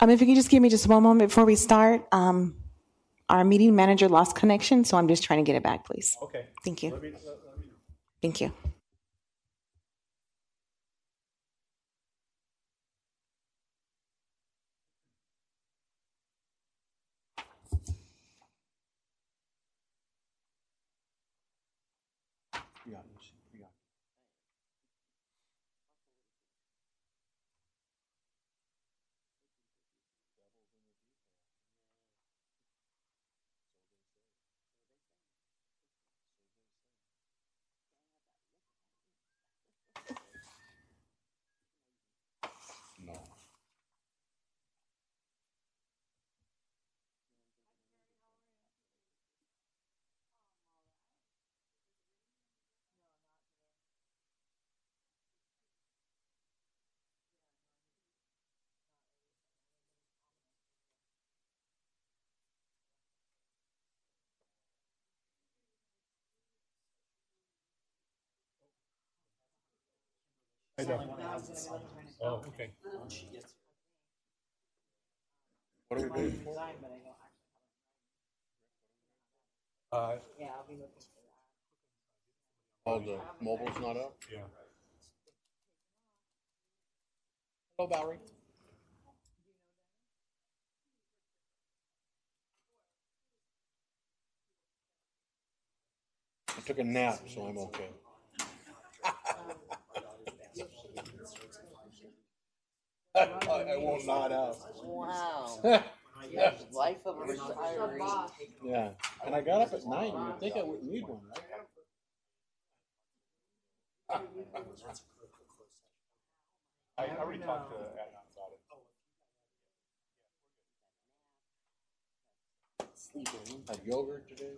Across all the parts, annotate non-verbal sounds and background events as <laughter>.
Um, if you can just give me just one moment before we start, um, our meeting manager lost connection, so I'm just trying to get it back, please. Okay. Thank you. Let me, let, let me know. Thank you. I know. Oh, okay. What are we doing for? Uh, oh, the mobile's not up? Yeah. Hello, Valerie. I took a nap, so I'm okay. <laughs> I, I won't nod out. Wow. <laughs> Life of a retiree. Yeah, and I got up at nine. You'd think I wouldn't need one, right? I already talked to Adnan about it. Sleeping. Had yogurt today,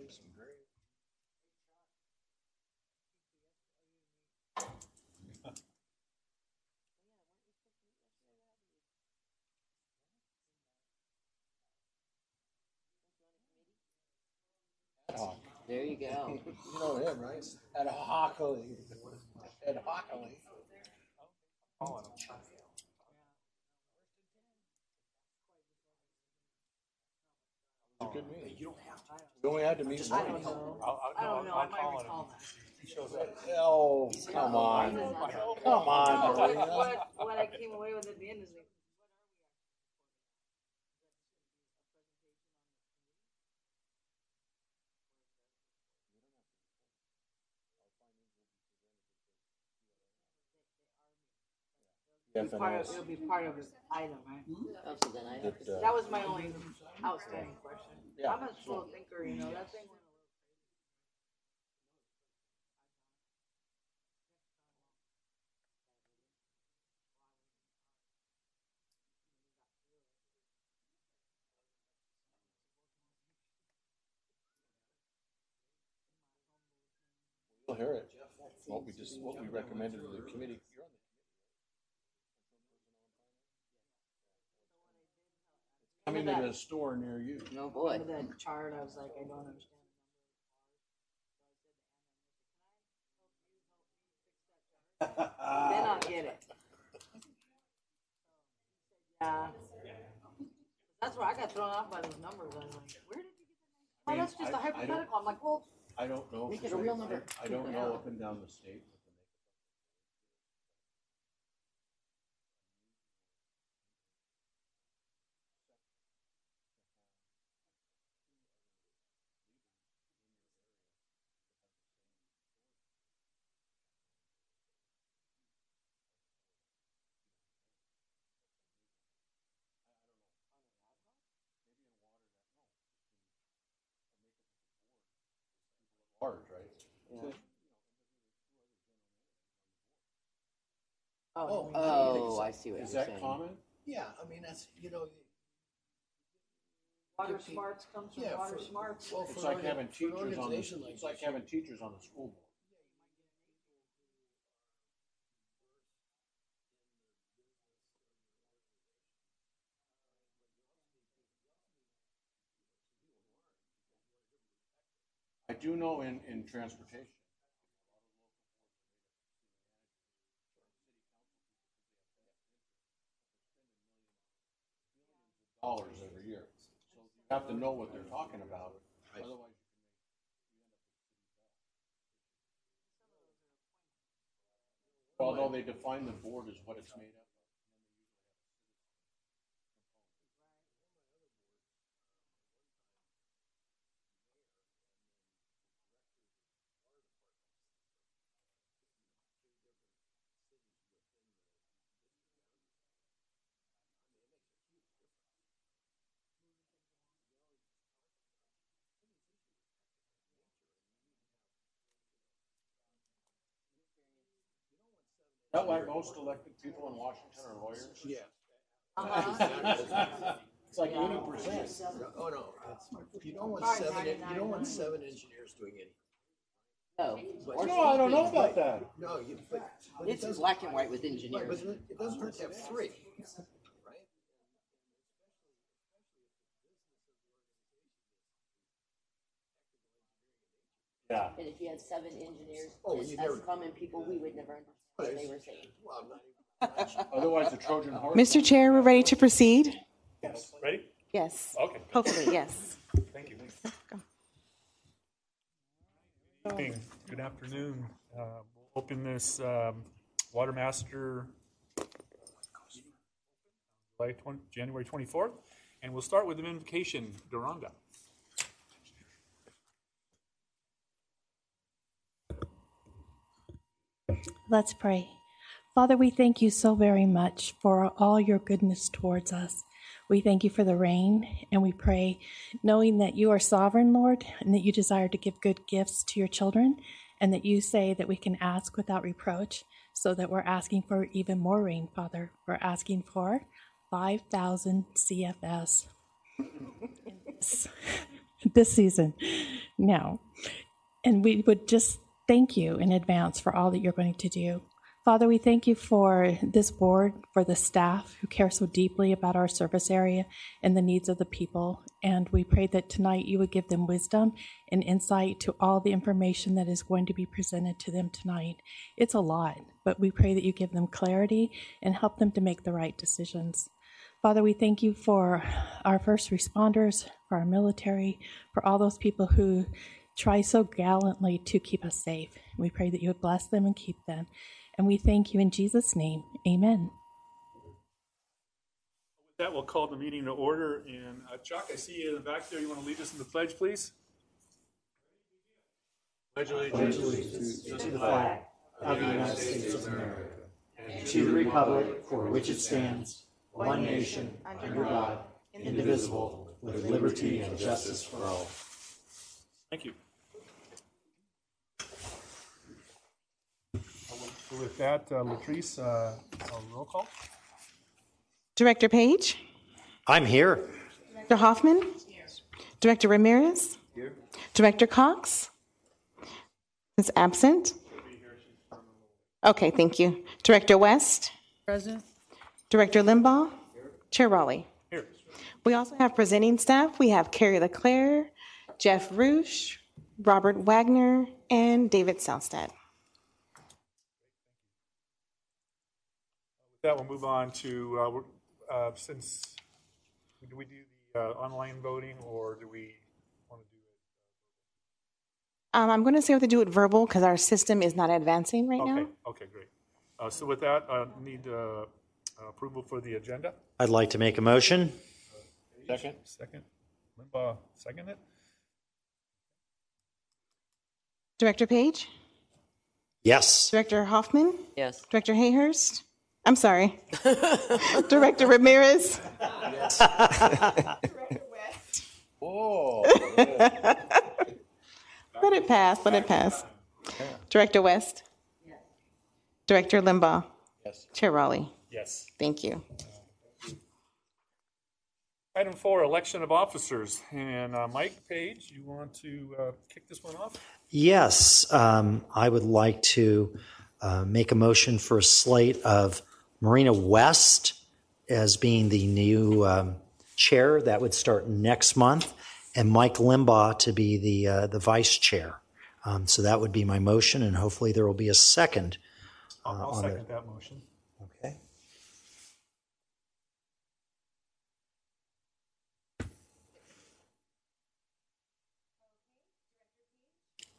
some gravy. Ad hoc. There you go. <laughs> You know him, right? Ad hocly. Ad hocly. It was a good meeting. You don't have to. We only had to meet I don't once. know. I'll, I'll, I don't know. I I'll might call recall him. that. He shows up. Oh, come on. Come on, No, what, Marina. what, what I came away with at the end is like, Yes, what I are we, know. part of, it'll be part of this item, right? Oh, so then I have to. That, uh, That was my only outstanding question. Yeah. I'm a slow thinker, you know, that thing went a little You'll hear it. What we just, what we recommended to the committee. You're on the committee, right? Coming to a store near you. No boy. With that chart, I was like, I don't understand. the number of the cars. So I said to Anna, then I'll get it. Yeah. That's where I got thrown off by those numbers. I was like, where did you get that? Oh, mean, that's just I- a I don't- hypothetical. I'm like, well, I don't know. Make it a real number. I don't know up and down the state. Yeah. oh, Oh, oh I see what Is you're that saying. common? Yeah, I mean, that's, you know, water smarts comes from Yeah, water for- smarts. well, It's for like an having for an teachers on the, organization like it's like this, having teachers on the school board. Do know in, in transportation. dollars every year. So you have to know what they're talking about, otherwise. No, they define the board as what it's made of. Is that why most elected people in Washington are lawyers? Yeah. Uh-huh. It's like eighty percent. Oh, no, it's- you don't want Probably seven, you don't want seven engineers doing anything. Oh. No. or No, I don't know something. about that. No, you, but. but it It's doesn't- black and white with Right, engineers. but it it doesn't hurt to have three, Yeah. And if you had seven engineers, Oh, as you as common people, we would never understand what they were saying. Well, I'm not even. <laughs> Otherwise, the Trojan horse. Mr. Chair, we're ready to proceed? Yes. Ready? Yes. Okay, Hopefully, yes. thank you. Evening. Good afternoon. Uh, We'll open this um, Water Master July 20 January 24th, and we'll start with the invocation, Duranda. Let's pray. Father, we thank you so very much for all your goodness towards us. We thank you for the rain, and we pray, knowing that you are sovereign, Lord, and that you desire to give good gifts to your children, and that you say that we can ask without reproach, so that we're asking for even more rain, Father. We're asking for 5,000 CFS <laughs> this, season now. And we would just thank you in advance for all that you're going to do. Father, we thank you for this board, for the staff who care so deeply about our service area and the needs of the people. And we pray that tonight you would give them wisdom and insight to all the information that is going to be presented to them tonight. It's a lot, but we pray that you give them clarity and help them to make the right decisions. Father, we thank you for our first responders, for our military, for all those people who try so gallantly to keep us safe. We pray that you would bless them and keep them. And we thank you in Jesus' name. Amen. With that, we'll call the meeting to order. And uh, Chuck, I see you in the back there. You want to lead us in the pledge, please? Pledge allegiance to the flag of the United States of America and to the republic for which it stands, one nation, under God, indivisible, with liberty and justice for all. Thank you. With that, uh, Latrice, uh, a roll call? Director Page? I'm here. Director Hoffman? Yes. Director Ramirez? Here. Director Cox? Is absent? Okay, thank you. Director West? Present. Director Limbaugh? Here. Chair Raleigh? Here. We also have presenting staff. We have Carrie Leclerc, Jeff Ruesch, Robert Wagner, and David Selstad. That, we'll move on to, uh, uh, since, do we do the uh, online voting or do we want to do it? Um, I'm going to say we have to do it verbal because our system is not advancing right now. Okay, okay, great. Uh, So with that, I need uh, approval for the agenda. I'd like to make a motion. Second? Second, Limbaugh, second it? Director Page? Yes. Director Hoffman? Yes. Director Hayhurst? I'm sorry. Director Ramirez? Yes. Director West. Oh, Let it pass, let it pass. Director West? Director Limbaugh? yes. Chair Raleigh? Yes. Thank you. Item four, election of officers. And uh, Mike Page, you want to uh, kick this one off? Yes. Um, I would like to uh, make a motion for a slate of Marina West as being the new um, chair that would start next month, and Mike Limbaugh to be the uh, the vice chair. Um, so that would be my motion, and hopefully there will be a second. Uh, I'll second the, that motion. Okay.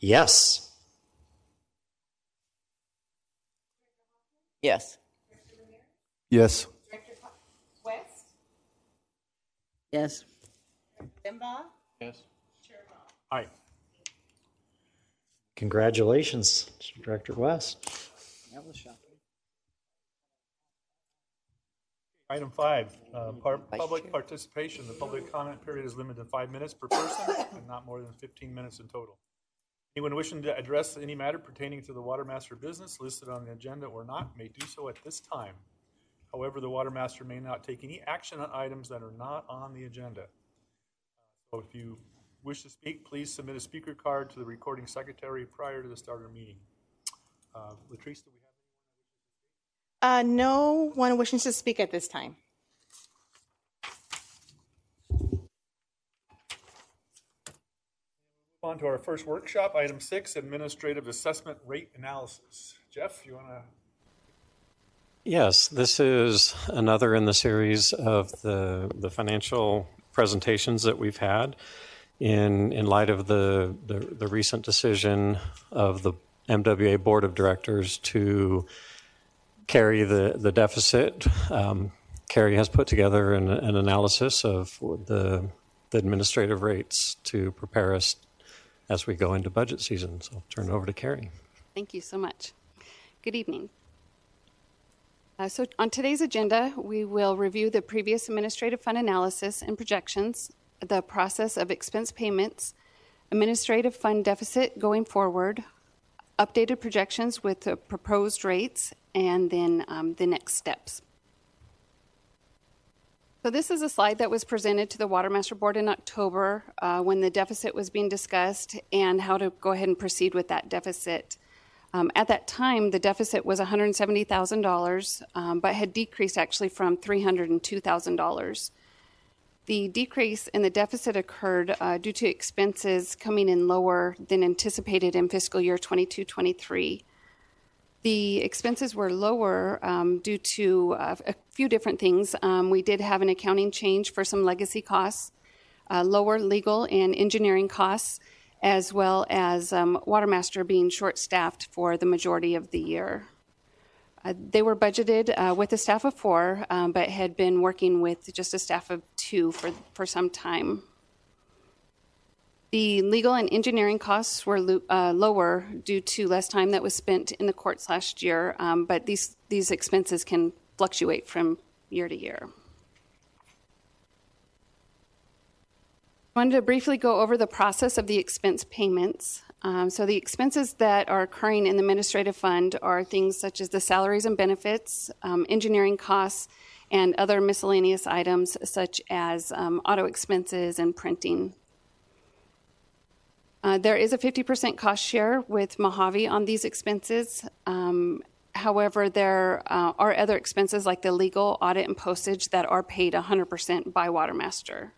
Yes. Yes. Yes. Director West, Yes. Limbaugh, Yes. Chair Hall. Aye. Congratulations, Director West. That was shocking. Item five, uh, par- public participation. The public comment period is limited to five minutes per person and not more than 15 minutes in total. Anyone wishing to address any matter pertaining to the water master business listed on the agenda or not may do so at this time. However, the water master may not take any action on items that are not on the agenda. So if you wish to speak, please submit a speaker card to the recording secretary prior to the start of the meeting. Uh, Latrice, do we have? uh, no one wishing to speak at this time. On to our first workshop, item six, administrative assessment rate analysis. Jeff, you want to? Yes, this is another in the series of the, the financial presentations that we've had in, in light of the, the, the recent decision of the MWA Board of Directors to carry the, the deficit. Um, Carrie has put together an, an analysis of the, the administrative rates to prepare us as we go into budget season. So I'll turn it over to Carrie. Thank you so much. Good evening. Uh, so, on today's agenda, we will review the previous administrative fund analysis and projections, the process of expense payments, administrative fund deficit going forward, updated projections with the proposed rates, and then um, the next steps. So, this is a slide that was presented to the Water Master Board in October uh, when the deficit was being discussed and how to go ahead and proceed with that deficit. Um, at that time, the deficit was $170,000, um, but had decreased actually from $302,000. The decrease in the deficit occurred uh, due to expenses coming in lower than anticipated in fiscal year 22 23. The expenses were lower um, due to uh, a few different things. Um, we did have an accounting change for some legacy costs, uh, lower legal and engineering costs, as well as um, Watermaster being short staffed for the majority of the year. Uh, they were budgeted uh, with a staff of four, um, but had been working with just a staff of two for, for some time. The legal and engineering costs were lo- uh, lower due to less time that was spent in the courts last year, um, but these, these expenses can fluctuate from year to year. Wanted to briefly go over the process of the expense payments. Um, so, the expenses that are occurring in the administrative fund are things such as the salaries and benefits, um, engineering costs, and other miscellaneous items such as um, auto expenses and printing. Uh, there is a 50% cost share with Mojave on these expenses. Um, however, there uh, are other expenses like the legal, audit, and postage that are paid 100% by Watermaster.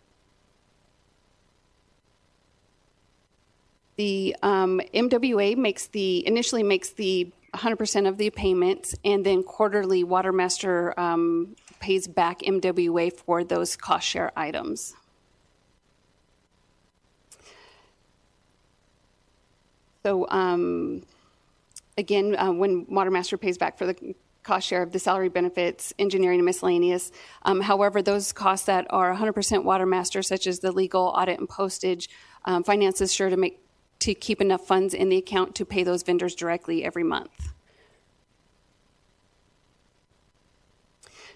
The um, MWA makes the initially makes the 100% of the payments, and then quarterly Watermaster um, pays back MWA for those cost share items. So um, again, uh, when Watermaster pays back for the cost share of the salary benefits, engineering, and miscellaneous. Um, however, those costs that are 100% Watermaster, such as the legal, audit, and postage, um, sure to make to keep enough funds in the account to pay those vendors directly every month.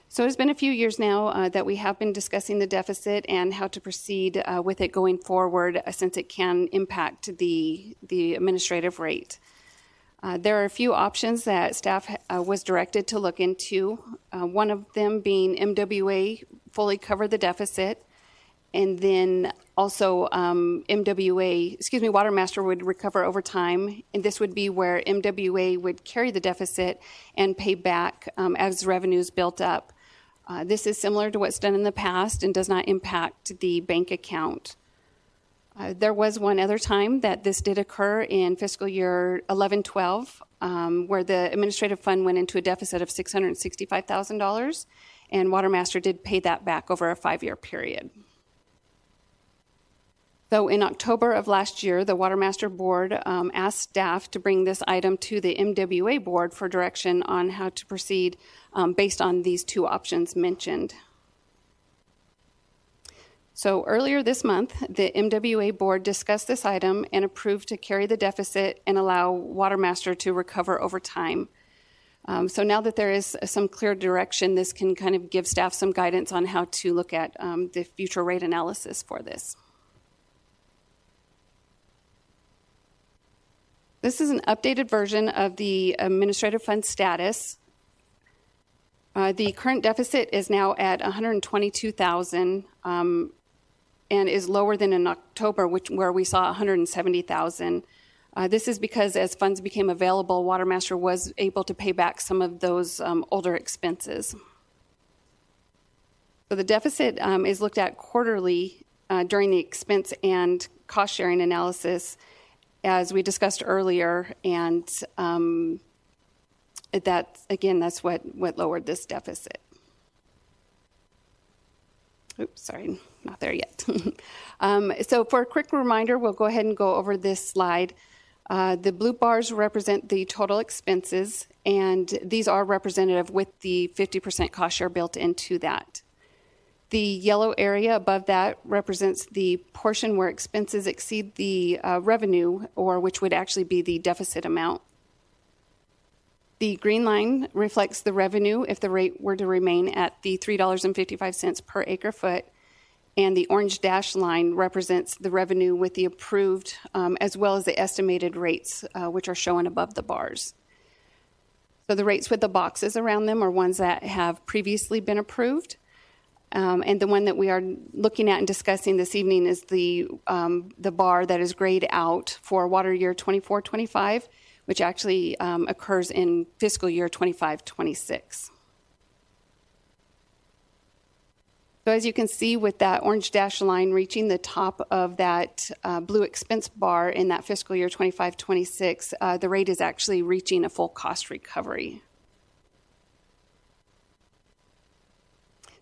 So it's been a few years now uh, that we have been discussing the deficit and how to proceed uh, with it going forward, uh, since it can impact the the administrative rate. Uh, there are a few options that staff uh, was directed to look into. Uh, one of them being MWA fully cover the deficit, and then also um, MWA, excuse me, Watermaster would recover over time, and this would be where MWA would carry the deficit and pay back um, as revenues built up. Uh, this is similar to what's done in the past and does not impact the bank account. Uh, there was one other time that this did occur in fiscal year 11 12, um, where the administrative fund went into a deficit of $665,000, and Watermaster did pay that back over a five year period. So in October of last year, the Watermaster Board um, asked staff to bring this item to the MWA Board for direction on how to proceed um, based on these two options mentioned. So earlier this month, the MWA Board discussed this item and approved to carry the deficit and allow Watermaster to recover over time. Um, so now that there is some clear direction, this can kind of give staff some guidance on how to look at um, the future rate analysis for this. This is an updated version of the administrative fund status. Uh, the current deficit is now at 122,000 um, and is lower than in October, which where we saw 170,000. Uh, this is because as funds became available, Watermaster was able to pay back some of those um, older expenses. So the deficit um, is looked at quarterly uh, during the expense and cost sharing analysis, as we discussed earlier, and um, that again, that's what what lowered this deficit. Oops, sorry, not there yet. <laughs> um, so, for a quick reminder, we'll go ahead and go over this slide. Uh, the blue bars represent the total expenses, and these are representative with the 50% cost share built into that. The yellow area above that represents the portion where expenses exceed the uh, revenue, or which would actually be the deficit amount. The green line reflects the revenue if the rate were to remain at the $3.55 per acre foot, and the orange dash line represents the revenue with the approved um, as well as the estimated rates, uh, which are shown above the bars. So the rates with the boxes around them are ones that have previously been approved. Um, and the one that we are looking at and discussing this evening is the, um, the bar that is grayed out for water year 24 25, which actually um, occurs in fiscal year 25 26. So as you can see with that orange dash line reaching the top of that uh, blue expense bar in that fiscal year 25-26, uh, the rate is actually reaching a full cost recovery.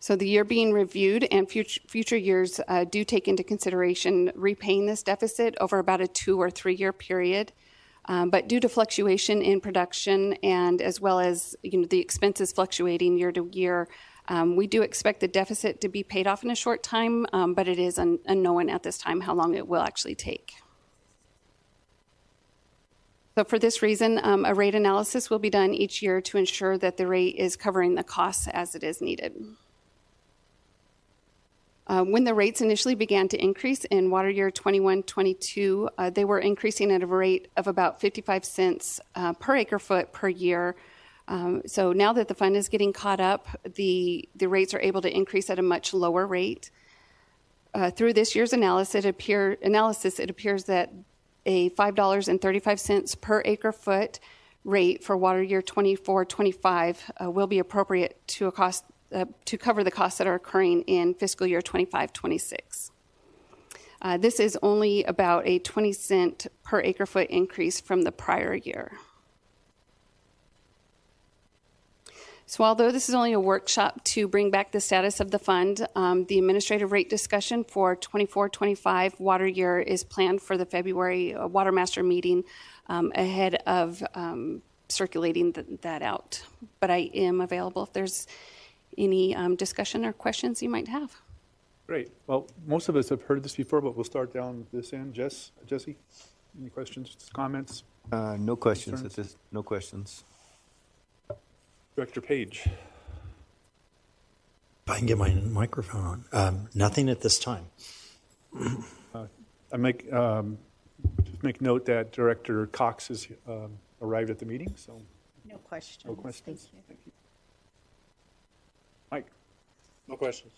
So the year being reviewed and future, future years uh, do take into consideration repaying this deficit over about a two or three year period. Um, but due to fluctuation in production and as well as you know the expenses fluctuating year to year, um, we do expect the deficit to be paid off in a short time, um, but it is un- unknown at this time how long it will actually take. So, for this reason, um, a rate analysis will be done each year to ensure that the rate is covering the costs as it is needed. Uh, when the rates initially began to increase in water year 21 22, uh, they were increasing at a rate of about 55 cents uh, per acre foot per year um, so now that the fund is getting caught up, the, the rates are able to increase at a much lower rate. Uh, through this year's analysis it, appear, analysis, it appears that a $5.35 per acre foot rate for water year 24 25 uh, will be appropriate to, a cost, uh, to cover the costs that are occurring in fiscal year 25 26. Uh, this is only about a 20 cent per acre foot increase from the prior year. So, although this is only a workshop to bring back the status of the fund, um, the administrative rate discussion for 24 25 water year is planned for the February uh, Water Master meeting um, ahead of um, circulating th- that out. But I am available if there's any um, discussion or questions you might have. Great. Well, most of us have heard this before, but we'll start down this end. Jess, Jesse, any questions, comments? Uh, no questions at this, no questions. Director Page. If I can get my microphone on. Um, nothing at this time. I make, um, just make note that Director Cox has um, arrived at the meeting, so No questions. no questions. Thank you. Thank you. Mike, No questions.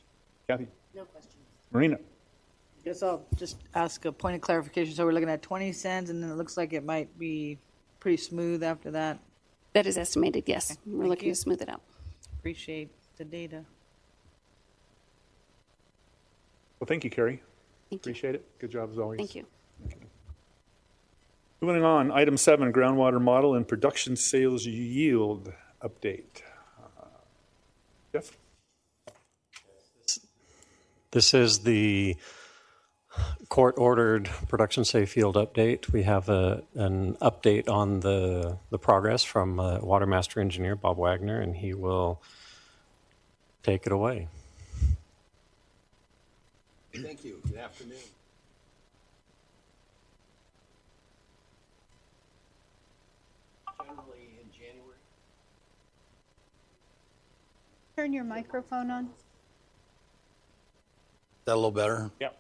Kathy, No questions. Marina. I Guess I'll just ask a point of clarification. So we're looking at 20 cents, and then it looks like it might be pretty smooth after that. That is estimated, yes. We're thank looking you. to smooth it out. Appreciate the data. Well, thank you, Carrie. Thank you. Appreciate it. Good job as always. Thank you. Moving on, item seven, groundwater model and production safe yield update. Uh, Jeff? This is the court-ordered production safe yield update. We have a, an update on the, the progress from uh, Water Master Engineer Bob Wagner, and he will take it away. Thank you. Good afternoon. Generally in January. Turn your microphone on. That a little better? Yeah,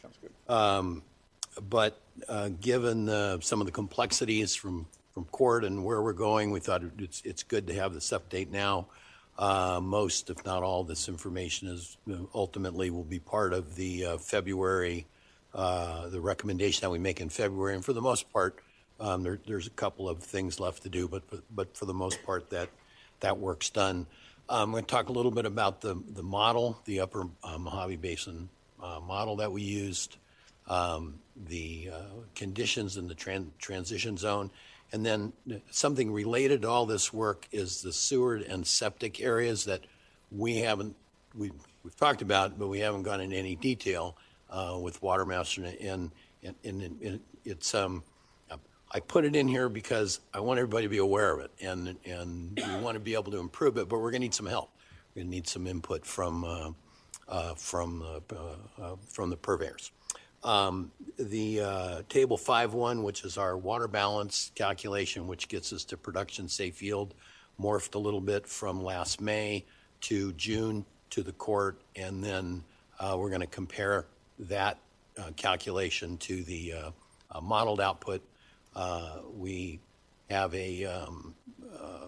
sounds good. Um, But uh, given uh, some of the complexities from, from court and where we're going, we thought it's, it's good to have this update now. Uh, Most, if not all, this information is ultimately will be part of the uh, February, uh, the recommendation that we make in February. And for the most part, um, there, there's a couple of things left to do, but, but for the most part, that, that work's done. I'm going to talk a little bit about the, the model, the Upper uh, Mojave Basin uh, model that we used, um, the uh, conditions in the tran- transition zone, and then something related to all this work is the sewer and septic areas that we haven't, we, we've talked about, but we haven't gone into any detail uh, with Watermaster and, and, and and it's, um, I put it in here because I want everybody to be aware of it, and, and we want to be able to improve it, but we're going to need some help. We're going to need some input from, uh, uh, from, uh, uh, from the purveyors. Um, The uh, Table 5.1, which is our water balance calculation, which gets us to production safe yield, morphed a little bit from last May to June to the court, and then uh, we're going to compare that calculation to the modeled output. Uh, We have a um, uh,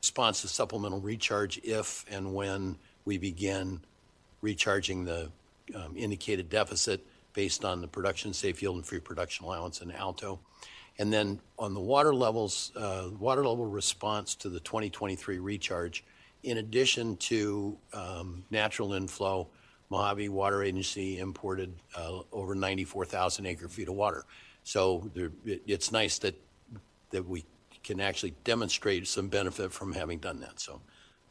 response to supplemental recharge if and when we begin recharging the um, indicated deficit based on the production safe yield and free production allowance in Alto. And then on the water levels, uh, water level response to the 2023 recharge, in addition to um, natural inflow, Mojave Water Agency imported uh, over 94,000 acre feet of water. So there, it, it's nice that that we can actually demonstrate some benefit from having done that. So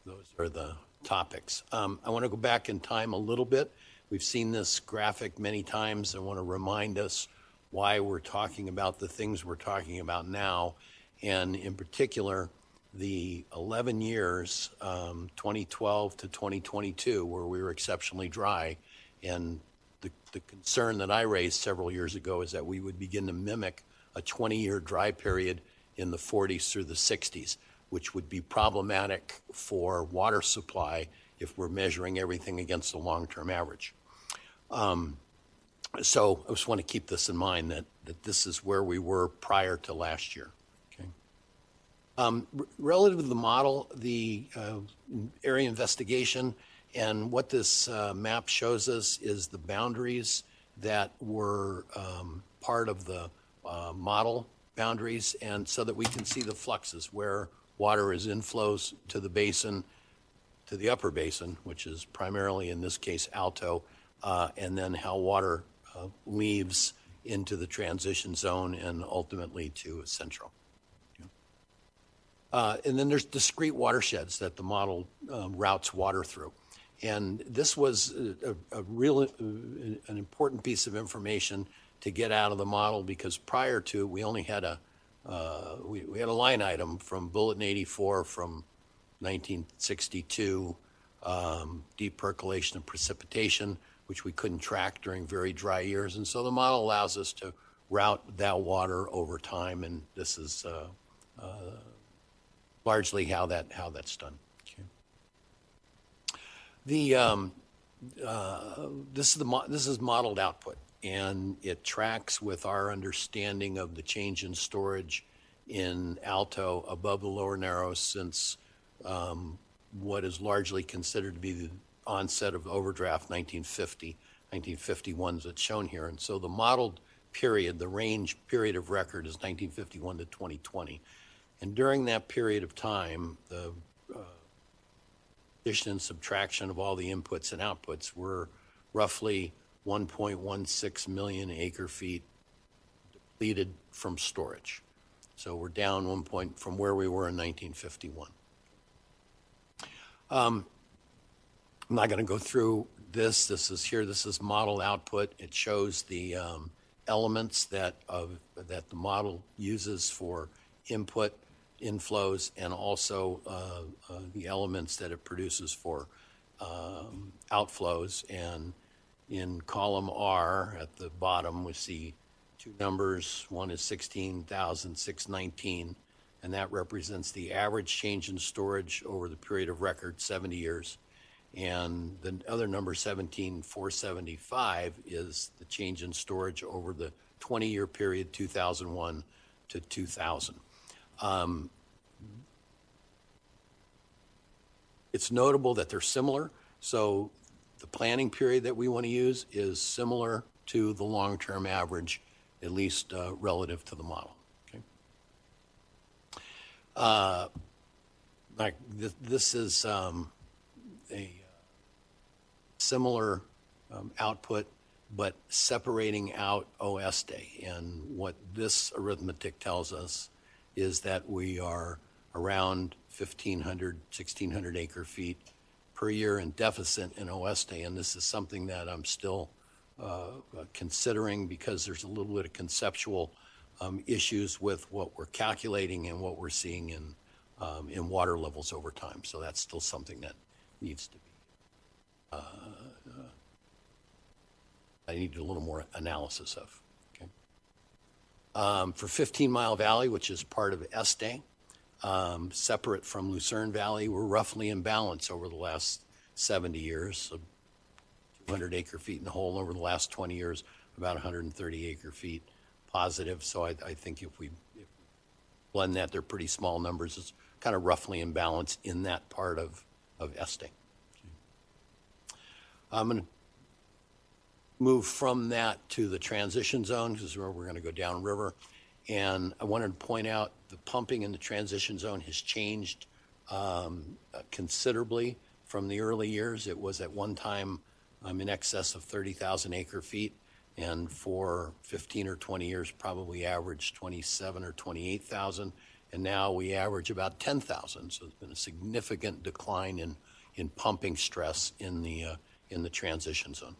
those are the topics. Um, I want to go back in time a little bit. We've seen this graphic many times. I want to remind us why we're talking about the things we're talking about now, and in particular, the 11 years, um, 2012 to 2022, where we were exceptionally dry. And the, the concern that I raised several years ago is that we would begin to mimic a 20 year dry period in the 40s through the 60s, which would be problematic for water supply if we're measuring everything against the long term average. Um, so I just want to keep this in mind that, that this is where we were prior to last year. Okay. Um, relative to the model, the uh, area investigation, and what this uh, map shows us is the boundaries that were um, part of the uh, model boundaries, and so that we can see the fluxes where water is inflows to the basin, to the upper basin, which is primarily in this case Alto, uh, and then how water uh, leaves into the transition zone and ultimately to Central. Uh, and then there's discrete watersheds that the model um, routes water through. And this was a, a, real, an important piece of information to get out of the model because prior to, it we only had a, uh, we, we had a line item from Bulletin 84 from 1962, um, deep percolation and precipitation, which we couldn't track during very dry years. And so the model allows us to route that water over time, and this is uh, uh, largely how that how that's done. The um, uh, this is the mo- this is modeled output, and it tracks with our understanding of the change in storage in Alto above the lower Narrows since um, what is largely considered to be the onset of overdraft 1950, 1951 that's shown here. And so the modeled period, the range period of record is 1951 to 2020. And during that period of time, the addition and subtraction of all the inputs and outputs were roughly 1.16 million acre feet depleted from storage. So we're down one point from where we were in 1951. Um, I'm not going to go through this, this is here, this is model output. It shows the um, elements that of, that the model uses for input, inflows, and also uh, uh, the elements that it produces for um, outflows. And in column R at the bottom, we see two numbers. One is 16,619, and that represents the average change in storage over the period of record, 70 years. And the other number, 17,475, is the change in storage over the 20-year period, 2001 to 2000. Um, It's notable that they're similar, so the planning period that we want to use is similar to the long-term average, at least uh, relative to the model. Okay. Uh, Like, th- this is um, a similar um, output, but separating out Oeste. And what this arithmetic tells us is that we are around 1,500, 1,600 acre feet per year in deficit in day. And this is something that I'm still uh, considering because there's a little bit of conceptual um, issues with what we're calculating and what we're seeing in, um, in water levels over time. So that's still something that needs to be uh, I need a little more analysis of. Um, for 15 Mile Valley, which is part of Este, um, separate from Lucerne Valley, we're roughly in balance over the last 70 years. So 200 acre feet in the hole over the last 20 years, about 130 acre feet positive. So I, I think if we, if blend that, they're pretty small numbers. It's kind of roughly in balance in that part of, of Este. I'm going to move from that to the transition zone, because we're going to go downriver. And I wanted to point out the pumping in the transition zone has changed um, considerably from the early years. It was at one time um, in excess of 30,000 acre feet, and for 15 or 20 years, probably averaged 27 or 28,000. And now we average about 10,000. So it's been a significant decline in, in pumping stress in the, uh, in the transition zone.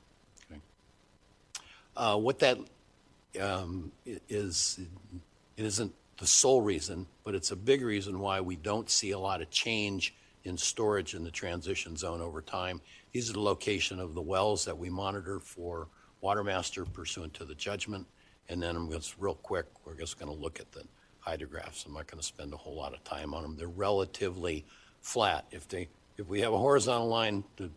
Uh, what that um, is, it isn't the sole reason, but it's a big reason why we don't see a lot of change in storage in the transition zone over time. These are the location of the wells that we monitor for Watermaster pursuant to the judgment. And then I'm just real quick, we're just going to look at the hydrographs. I'm not going to spend a whole lot of time on them. They're relatively flat. If they, if we have a horizontal line, the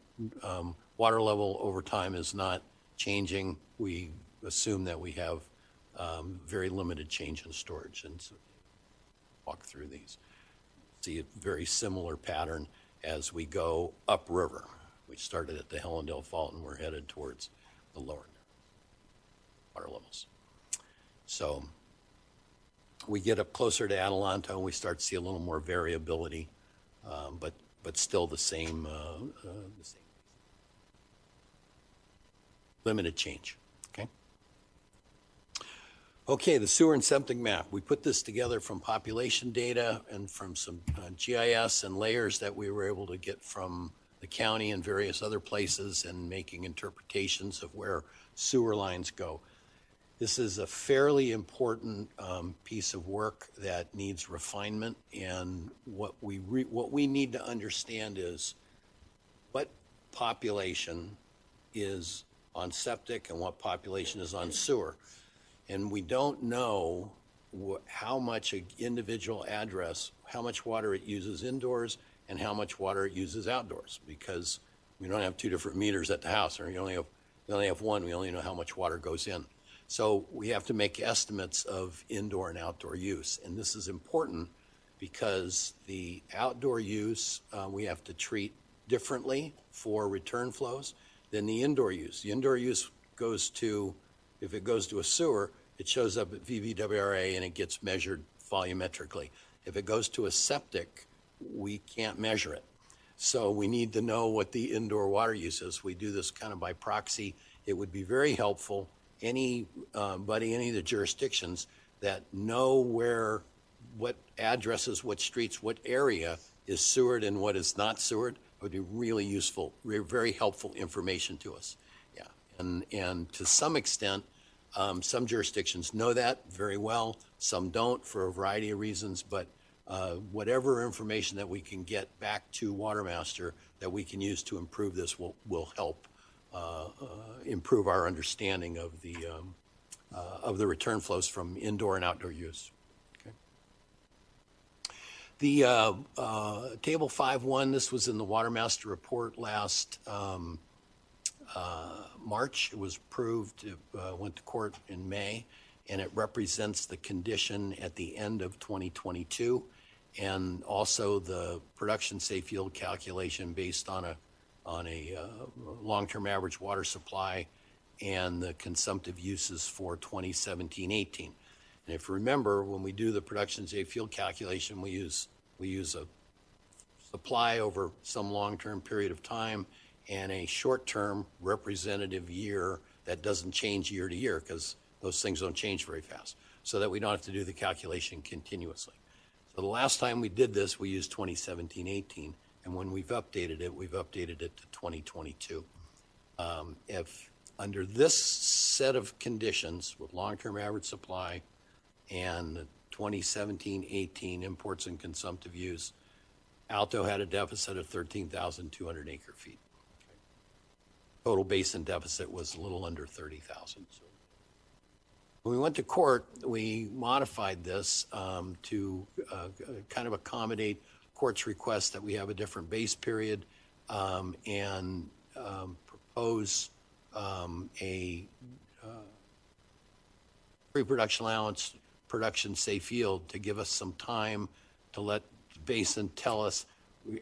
um, water level over time is not changing. We assume that we have um, very limited change in storage. And so walk through these. See a very similar pattern as we go upriver. We started at the Helendale Fault and we're headed towards the lower water levels. So we get up closer to Adelanto and we start to see a little more variability, um, but but still the same, uh, uh, the same limited change. Okay. Okay, the sewer and septic map. We put this together from population data and from some uh, GIS and layers that we were able to get from the county and various other places and making interpretations of where sewer lines go. This is a fairly important um, piece of work that needs refinement, and what we what we need to understand is what population is on septic and what population is on sewer, and we don't know wh- how much an individual address, how much water it uses indoors, and how much water it uses outdoors, because we don't have two different meters at the house, or you only have we only have one. We only know how much water goes in. So we have to make estimates of indoor and outdoor use. And this is important because the outdoor use, uh, we have to treat differently for return flows than the indoor use. The indoor use goes to, if it goes to a sewer, it shows up at VVWRA and it gets measured volumetrically. If it goes to a septic, we can't measure it. So we need to know what the indoor water use is. We do this kind of by proxy. It would be very helpful anybody, uh, any of the jurisdictions that know where, what addresses, what streets, what area is sewered and what is not sewered, would be really useful, very helpful information to us. Yeah, and, and to some extent, um, some jurisdictions know that very well, some don't for a variety of reasons, but uh, whatever information that we can get back to Watermaster that we can use to improve this will, will help uh, uh, improve our understanding of the, um, uh, of the return flows from indoor and outdoor use. The uh, uh, Table 5.1, this was in the Watermaster report last um, uh, March. It was approved, it uh, went to court in May, and it represents the condition at the end of 2022 and also the production safe yield calculation based on a, on a uh, long-term average water supply and the consumptive uses for 2017-18. And if you remember, when we do the production safe yield calculation, we use, we use a supply over some long-term period of time and a short-term representative year that doesn't change year to year because those things don't change very fast, so that we don't have to do the calculation continuously. So the last time we did this, we used 2017-18, and when we've updated it, we've updated it to 2022. Um, If, under this set of conditions with long-term average supply and 2017-18 imports and consumptive use, Alto had a deficit of 13,200 acre feet. Total basin deficit was a little under 30,000. So When we went to court, we modified this um, to uh, kind of accommodate court's request that we have a different base period um, and um, propose um, a uh, free production allowance, production safe yield to give us some time to let the basin tell us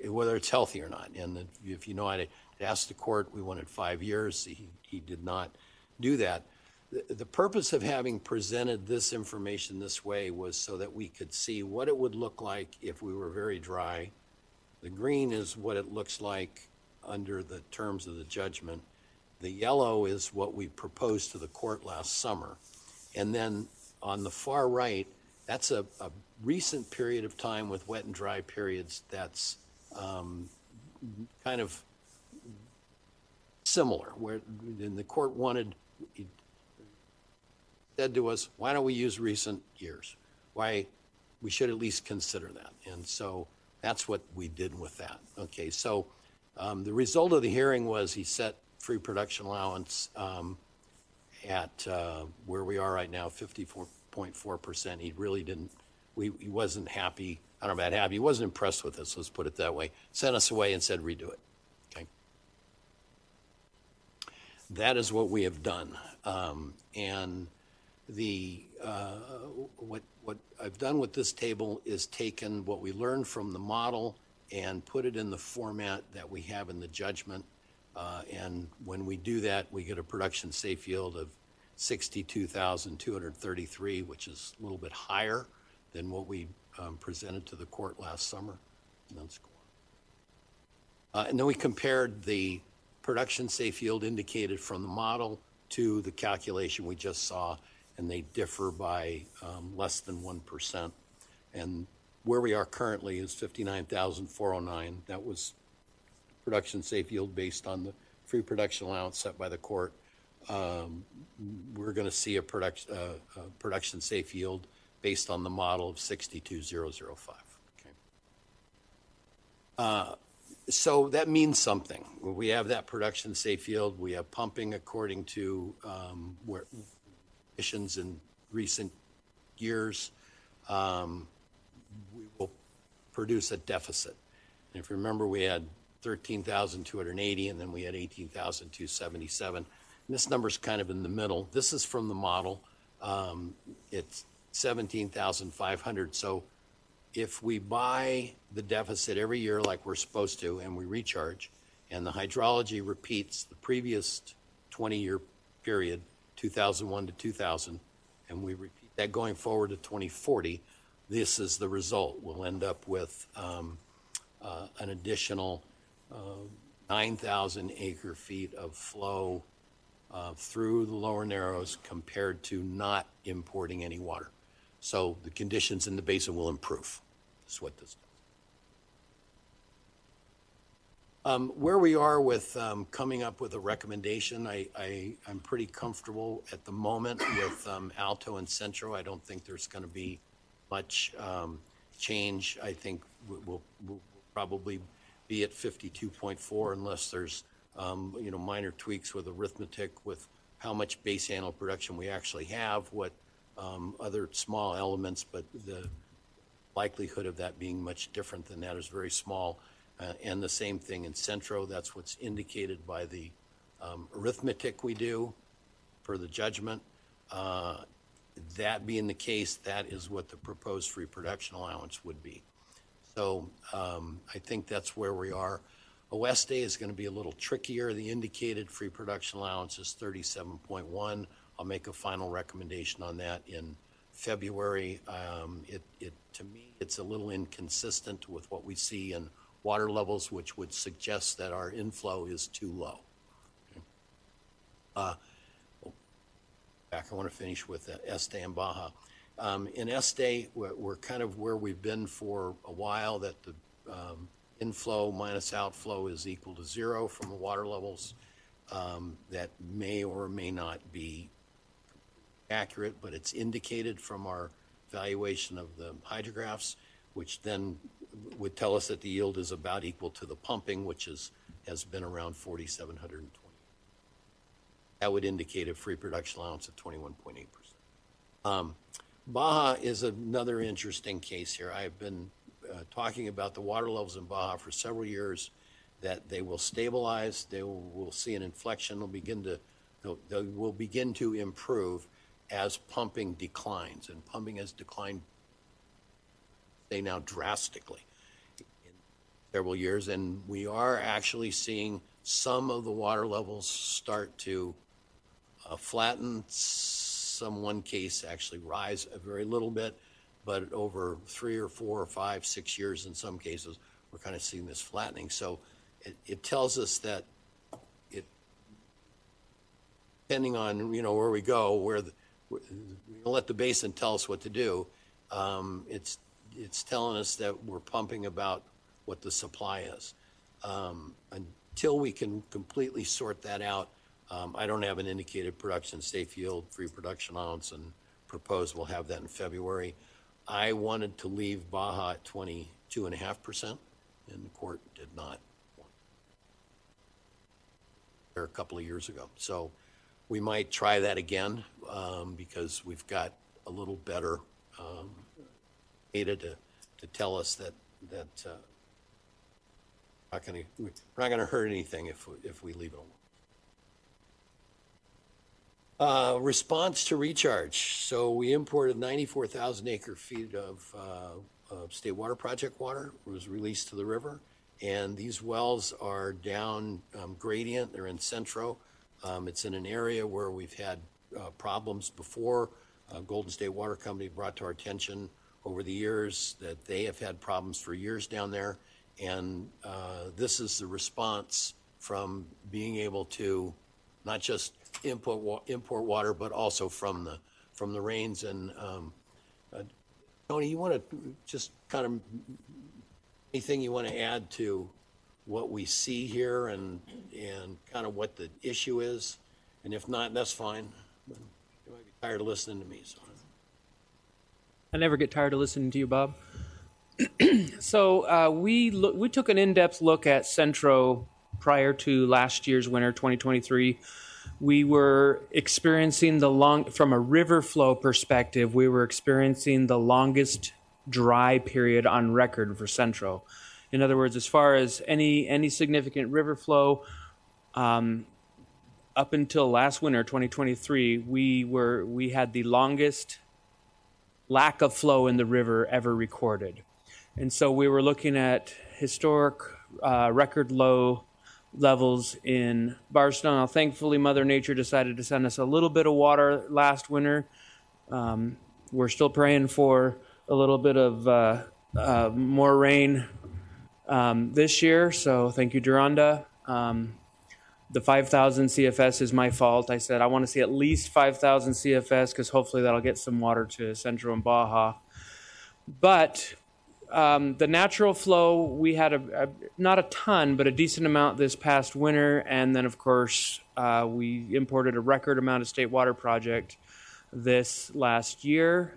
whether it's healthy or not. And if you know, I asked the court, we wanted five years. He, he did not do that. The, the purpose of having presented this information this way was so that we could see what it would look like if we were very dry. The green is what it looks like under the terms of the judgment. The yellow is what we proposed to the court last summer. And then on the far right, that's a, a recent period of time with wet and dry periods that's um, kind of similar, where and the court wanted, said to us, why don't we use recent years? Why, we should at least consider that. And so that's what we did with that. Okay, so um, the result of the hearing was he set free production allowance um, at uh, where we are right now, 54.4%. He really didn't, we, he wasn't happy, I don't know about happy, he wasn't impressed with us, let's put it that way. Sent us away and said redo it. Okay. That is what we have done. Um, and the, uh, what, what I've done with this table is taken what we learned from the model and put it in the format that we have in the judgment. Uh, and when we do that, we get a production safe yield of 62,233, which is a little bit higher than what we um, presented to the court last summer. And, uh, and then we compared the production safe yield indicated from the model to the calculation we just saw, and they differ by um, less than 1%. And where we are currently is 59,409. That was production safe yield based on the free production allowance set by the court. Um, we're going to see a production, uh, production safe yield based on the model of 62005. Okay. Uh, so that means something. We have that production safe yield. We have pumping according to um, emissions in recent years. Um, we will produce a deficit. And if you remember, we had 13,280 and then we had 18,277. This number's kind of in the middle. This is from the model. Um, it's 17,500. So if we buy the deficit every year like we're supposed to and we recharge, and the hydrology repeats the previous 20-year period, 2001 to 2000, and we repeat that going forward to 2040, this is the result. We'll end up with um, uh, an additional uh, 9,000 acre feet of flow uh, through the lower narrows compared to not importing any water. So the conditions in the basin will improve. That's what this does. Um, Where we are with um, coming up with a recommendation, I, I, I'm pretty comfortable at the moment with um, Alto and Centro. I don't think there's going to be much um, change. I think we- we'll, we'll probably be at 52.4 unless there's, um, you know, minor tweaks with arithmetic, with how much base annual production we actually have, what um, other small elements, but the likelihood of that being much different than that is very small. Uh, And the same thing in Centro, that's what's indicated by the um, arithmetic we do for the judgment. Uh, That being the case, that is what the proposed free production allowance would be. So um, I think that's where we are. Day is going to be a little trickier. The indicated free production allowance is 37.1. I'll make a final recommendation on that in February. Um, It, it, to me, it's a little inconsistent with what we see in water levels, which would suggest that our inflow is too low. Uh, Back, I want to finish with uh, Este and Baja. Um, In Este, we're, we're kind of where we've been for a while, that the um, inflow minus outflow is equal to zero from the water levels. Um, That may or may not be accurate, but it's indicated from our valuation of the hydrographs, which then would tell us that the yield is about equal to the pumping, which is, has been around 4,720. That would indicate a free production allowance of 21.8%. Um, Baja is another interesting case here. I've been uh, talking about the water levels in Baja for several years, that they will stabilize, they will, will see an inflection, they'll begin to, they'll- they will begin to improve as pumping declines, and pumping has declined, they now drastically in several years, and we are actually seeing some of the water levels start to uh, flatten, some one case actually rise a very little bit, but over three or four or five, six years in some cases, we're kind of seeing this flattening. So it, it tells us that it, depending on, you know, where we go, where the, gonna let the basin tell us what to do. Um, it's, it's telling us that we're pumping about what the supply is. Um, until we can completely sort that out, um, I don't have an indicated production safe yield, free production allowance, and proposed we'll have that in February. I wanted to leave Baja at twenty-two and a half percent, and the court did not. There a couple of years ago. So we might try that again, um, because we've got a little better, um, data to, to tell us that, that, uh, we're not gonna hurt anything if, we- if we leave it alone. Uh, response to recharge. So we imported 94,000 acre feet of, uh, of state water project water, It was released to the river. And these wells are down um, gradient, they're in Centro. Um, it's in an area where we've had, uh, problems before. Uh, Golden State Water Company brought to our attention over the years that they have had problems for years down there. And, uh, this is the response from being able to not just import, wa- import water, but also from the, from the rains. And um, uh, Tony, you want to just kind of, anything you want to add to what we see here and, and kind of what the issue is? And if not, that's fine. You might be tired of listening to me, so. I never get tired of listening to you, Bob. <clears throat> so uh, we look, we took an in-depth look at Centro prior to last year's winter, 2023. We were experiencing the long, from a river flow perspective, we were experiencing the longest dry period on record for Centro. In other words, as far as any any significant river flow, um, up until last winter, 2023, we were we had the longest lack of flow in the river ever recorded. And so we were looking at historic uh, record low levels in Barstow. Now, thankfully, Mother Nature decided to send us a little bit of water last winter. Um, we're still praying for a little bit of uh, uh, more rain um, this year. So thank you, Duranda. Um, the 5,000 CFS is my fault. I said I want to see at least 5,000 CFS because hopefully that'll get some water to Central and Baja. But um, the natural flow, we had a, a not a ton, but a decent amount this past winter, and then of course uh, we imported a record amount of state water project this last year,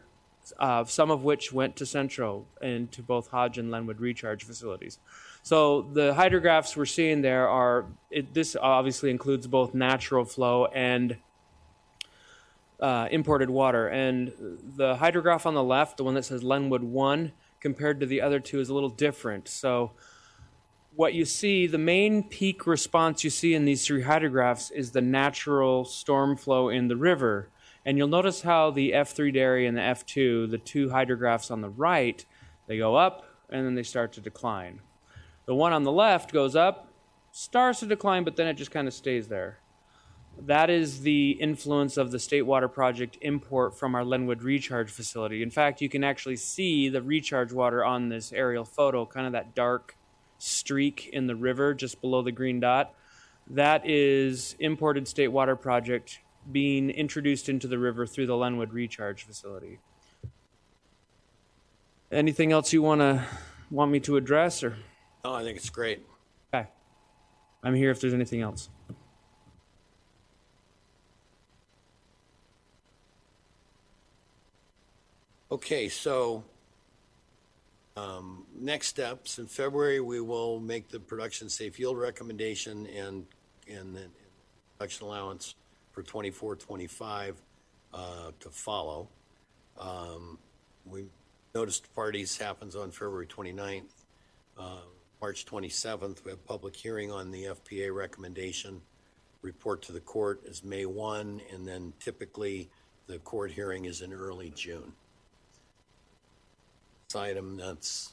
uh, some of which went to Centro and to both Hodge and Lenwood recharge facilities. So the hydrographs we're seeing there are it, this obviously includes both natural flow and uh, imported water. And the hydrograph on the left, the one that says Lenwood 1, compared to the other two is a little different. So, what you see, the main peak response you see in these three hydrographs is the natural storm flow in the river. And you'll notice how the F3 dairy and the F2, the two hydrographs on the right, they go up and then they start to decline. The one on the left goes up, starts to decline, but then it just kind of stays there. That is the influence of the State Water Project import from our Lenwood recharge facility. In fact, you can actually see the recharge water on this aerial photo, kind of that dark streak in the river just below the green dot. That is imported State Water Project being introduced into the river through the Lenwood recharge facility. Anything else you want to want me to address or Oh, I think it's great. Okay. I'm here if there's anything else. Okay, so um, next steps in February, we will make the production safe yield recommendation and and then production allowance for 24, 25 uh, to follow. Um, we noticed parties happens on February 29th. Uh, March 27th, we have public hearing on the FPA recommendation. Report to the court is May 1, and then typically the court hearing is in early June. This item, that's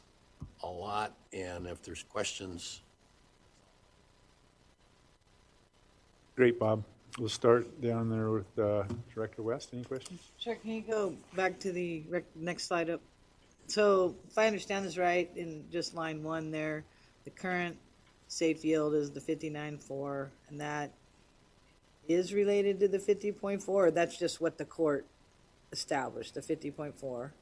a lot, and if there's questions, Great, Bob. We'll start down there with uh, Director West. Any questions? Sure, can you go back to the rec- next slide up? So if I understand this right, in just line one there, the current safe yield is the fifty-nine four, and that is related to the fifty point four, or that's just what the court established, the fifty point four?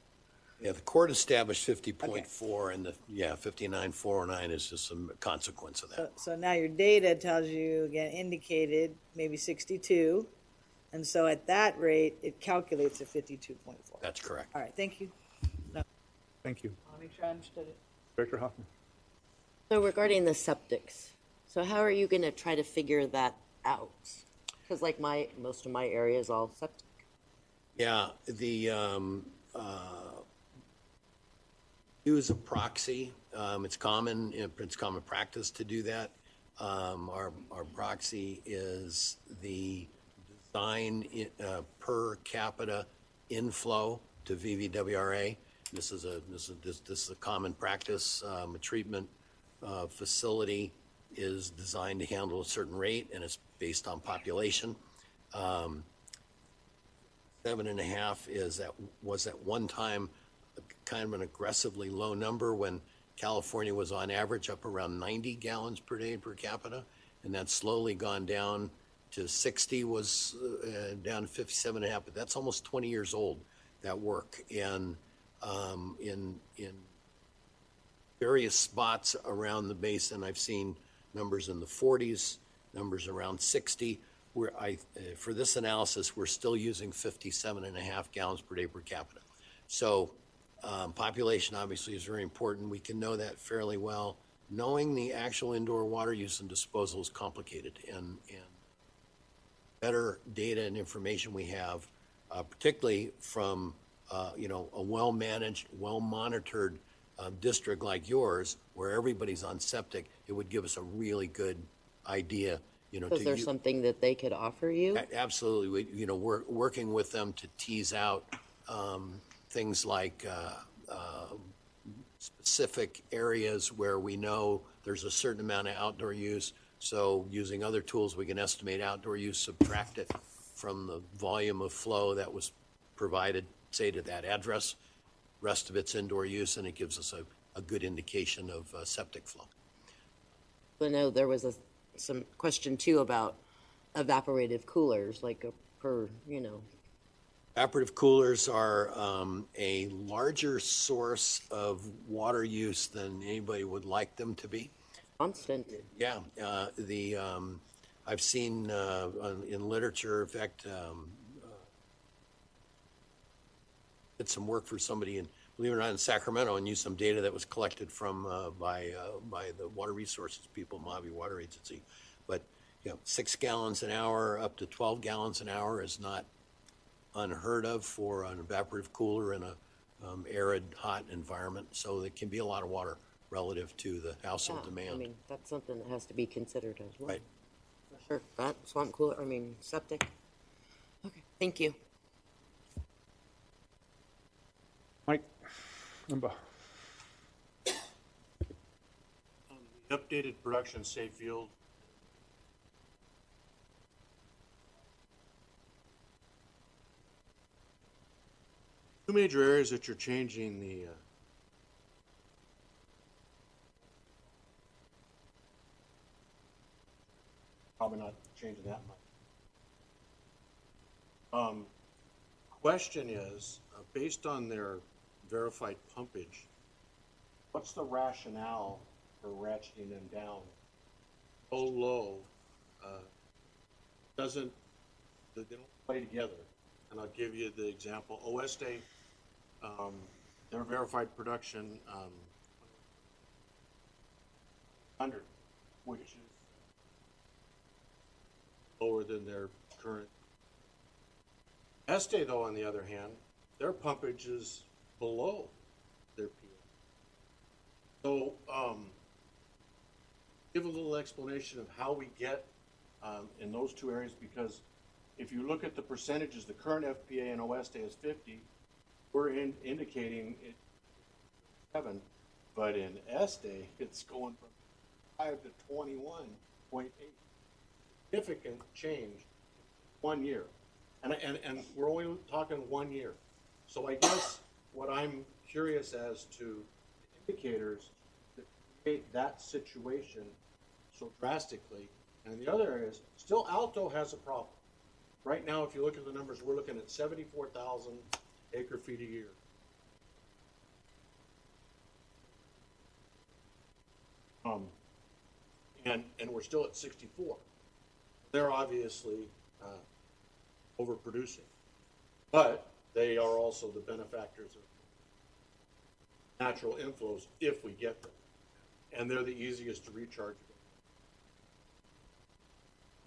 Yeah, the court established 50.4, and the, yeah, 59.409 is just some consequence of that. so now your data tells you, again, indicated maybe sixty-two, and so at that rate, it calculates at fifty-two point four. That's correct. All right, thank you. Thank you. I'll make sure I understood it. Director Hoffman. So regarding the septics, so how are you gonna try to figure that out? Because like my, most of my area is all septic. Yeah, the, um, uh, use a proxy. Um, it's common, it's common practice to do that. Um, our, our proxy is the design, i- uh, per capita inflow to VVWRA. This is a, this is, this, this is a common practice. Um, a treatment, uh, facility is designed to handle a certain rate and it's based on population. Um, seven and a half is at, was at one time kind of an aggressively low number when California was on average up around 90 gallons per day per capita. And that's slowly gone down to 60 was uh, down to 57 and a half, but that's almost 20 years old, that work. And um, in, in various spots around the basin, I've seen numbers in the 40s, numbers around 60. Where I, uh, for this analysis, we're still using 57 and a half gallons per day per capita. So um, population obviously is very important. We can know that fairly well. Knowing the actual indoor water use and disposal is complicated, and, and better data and information we have, uh, particularly from uh, you know a well-managed, well-monitored uh, district like yours, where everybody's on septic, it would give us a really good idea. You know, Is there u- something that they could offer you? a- Absolutely. We, you know, we're working with them to tease out um, things like uh, uh, specific areas where we know there's a certain amount of outdoor use. So using other tools, we can estimate outdoor use, subtract it from the volume of flow that was provided, say, to that address. Rest of it's indoor use, and it gives us a, a good indication of uh, septic flow. I know there was a, some question too about evaporative coolers, like a per, you know, Evaporative coolers are um, a larger source of water use than anybody would like them to be. Constant. Yeah, uh, the, um, I've seen uh, on- in literature, in fact, um, uh, did some work for somebody in, believe it or not, in Sacramento and used some data that was collected from, uh, by, uh, by the water resources people, Mojave Water Agency. But, you know, six gallons an hour up to 12 gallons an hour is not unheard of for an evaporative cooler in a um, arid, hot environment. So there can be a lot of water relative to the household Yeah, demand. I mean, that's something that has to be considered as well. Right. For Sure, that swamp cooler, I mean, septic. Okay, thank you. Mike? Limbaugh. The updated production safe yield. Two major areas that you're changing the, uh, probably not changing that much. Um, question is, uh, based on their verified pumpage, what's the rationale for ratcheting them down so low? uh, Doesn't, they don't play together. And I'll give you the example, Oeste, um, their verified production, um, hundred, which is lower than their current. Este, though, on the other hand, their pumpage is below their PO. So, um, give a little explanation of how we get, um, in those two areas, because if you look at the percentages, the current FPA in Oeste is fifty, we're in, indicating it seven, but in Este, it's going from five to twenty-one point eight. Significant change, one year. And, and, and we're only talking one year. So I guess what I'm curious as to indicators that create that situation so drastically. And the other is, still Alto has a problem. Right now, if you look at the numbers, we're looking at seventy-four thousand acre feet a year. Um, and, and we're still at sixty-four. They're obviously, uh, overproducing. But they are also the benefactors of natural inflows if we get them. And they're the easiest to recharge.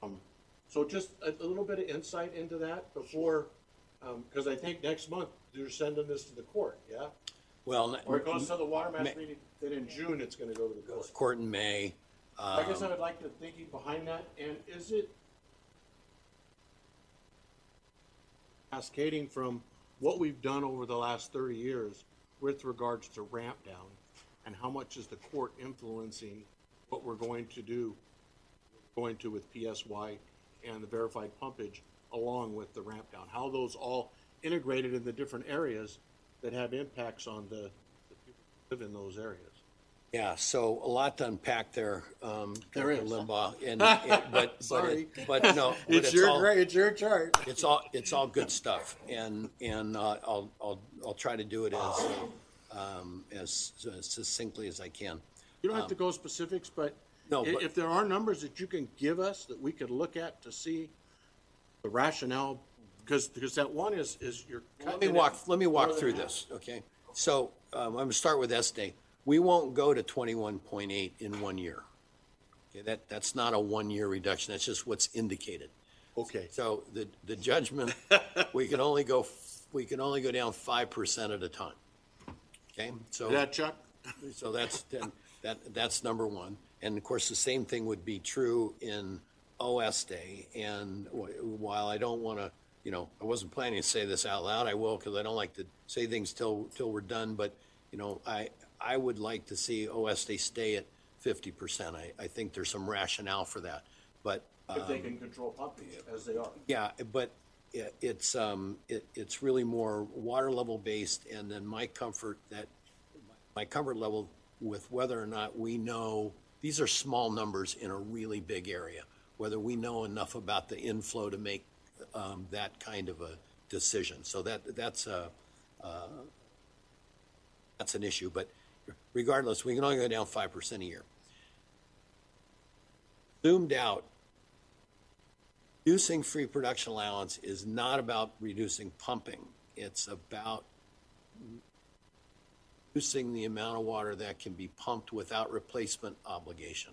Um, so just a, a little bit of insight into that before, um, cause I think next month you're sending this to the court, yeah? Well, Or it goes to the water Ma- master meeting, then in June it's gonna go to the court. court in May. I guess I um, would like the thinking behind that, and is it cascading from what we've done over the last thirty years with regards to ramp down? And how much is the court influencing what we're going to do, going to with PSY and the verified pumpage along with the ramp down? How those all integrated in the different areas that have impacts on the, the people who live in those areas? Yeah, so a lot to unpack there, um, There Dr. is. Limbaugh, and, <laughs> and- but, but, Sorry. it- but no. but <laughs> It's your, all- gra- it's your chart. It's all, it's all good stuff, and, and uh, I'll, I'll, I'll try to do it as, um, as succinctly as I can. You don't have to go specifics, but No, i- but- if there are numbers that you can give us that we could look at to see the rationale, because, because that one is, is you're. Let cutting me it walk, let me more walk than through half. this, okay? So, um, I'm gonna start with Este. We won't go to twenty-one point eight in one year. Okay, that, that's not a one-year reduction, that's just what's indicated. Okay. So the, the judgment, <laughs> we can only go, we can only go down five percent at a time. Okay, so. Yeah, Chuck? So that's, then- that, that's number one. And of course, the same thing would be true in Oeste. And while I don't want to, you know, I wasn't planning to say this out loud, I will because I don't like to say things till, till we're done. But, you know, I, I would like to see Oeste stay at fifty percent. I, I think there's some rationale for that. But, If they um, can control pumping as they are. yeah, but it, it's, um, it, it's really more water level based and then my comfort that, my comfort level with whether or not we know, these are small numbers in a really big area, whether we know enough about the inflow to make, um, that kind of a decision. So that, that's a, uh, that's an issue, but regardless, we can only go down five percent a year. Zoomed out, reducing free production allowance is not about reducing pumping. It's about reducing the amount of water that can be pumped without replacement obligation.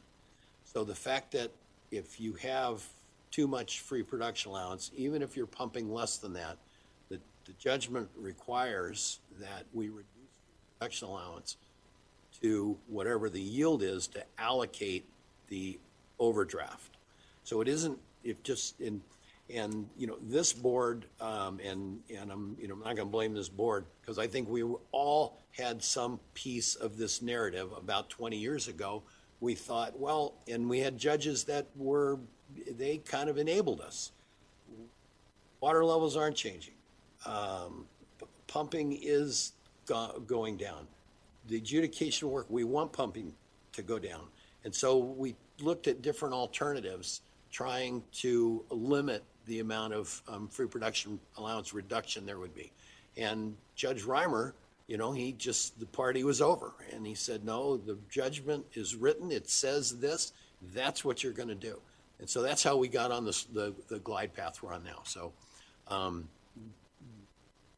So the fact that if you have too much free production allowance, even if you're pumping less than that, the, the judgment requires that we reduce production allowance to whatever the yield is to allocate the overdraft. So it isn't, if just in, and, you know, this board, um, and, and I'm, you know, I'm not gonna blame this board, because I think we all had some piece of this narrative about twenty years ago. We thought, well, and we had judges that were, they kind of enabled us. Water levels aren't changing. Um, pumping is go- going down. The adjudication work, we want pumping to go down. And so we looked at different alternatives, trying to limit the amount of um, free production allowance reduction there would be. And Judge Reimer, you know, he just, the party was over. And he said, no, the judgment is written, it says this, that's what you're going to do. And so that's how we got on this, the, the glide path we're on now. So um,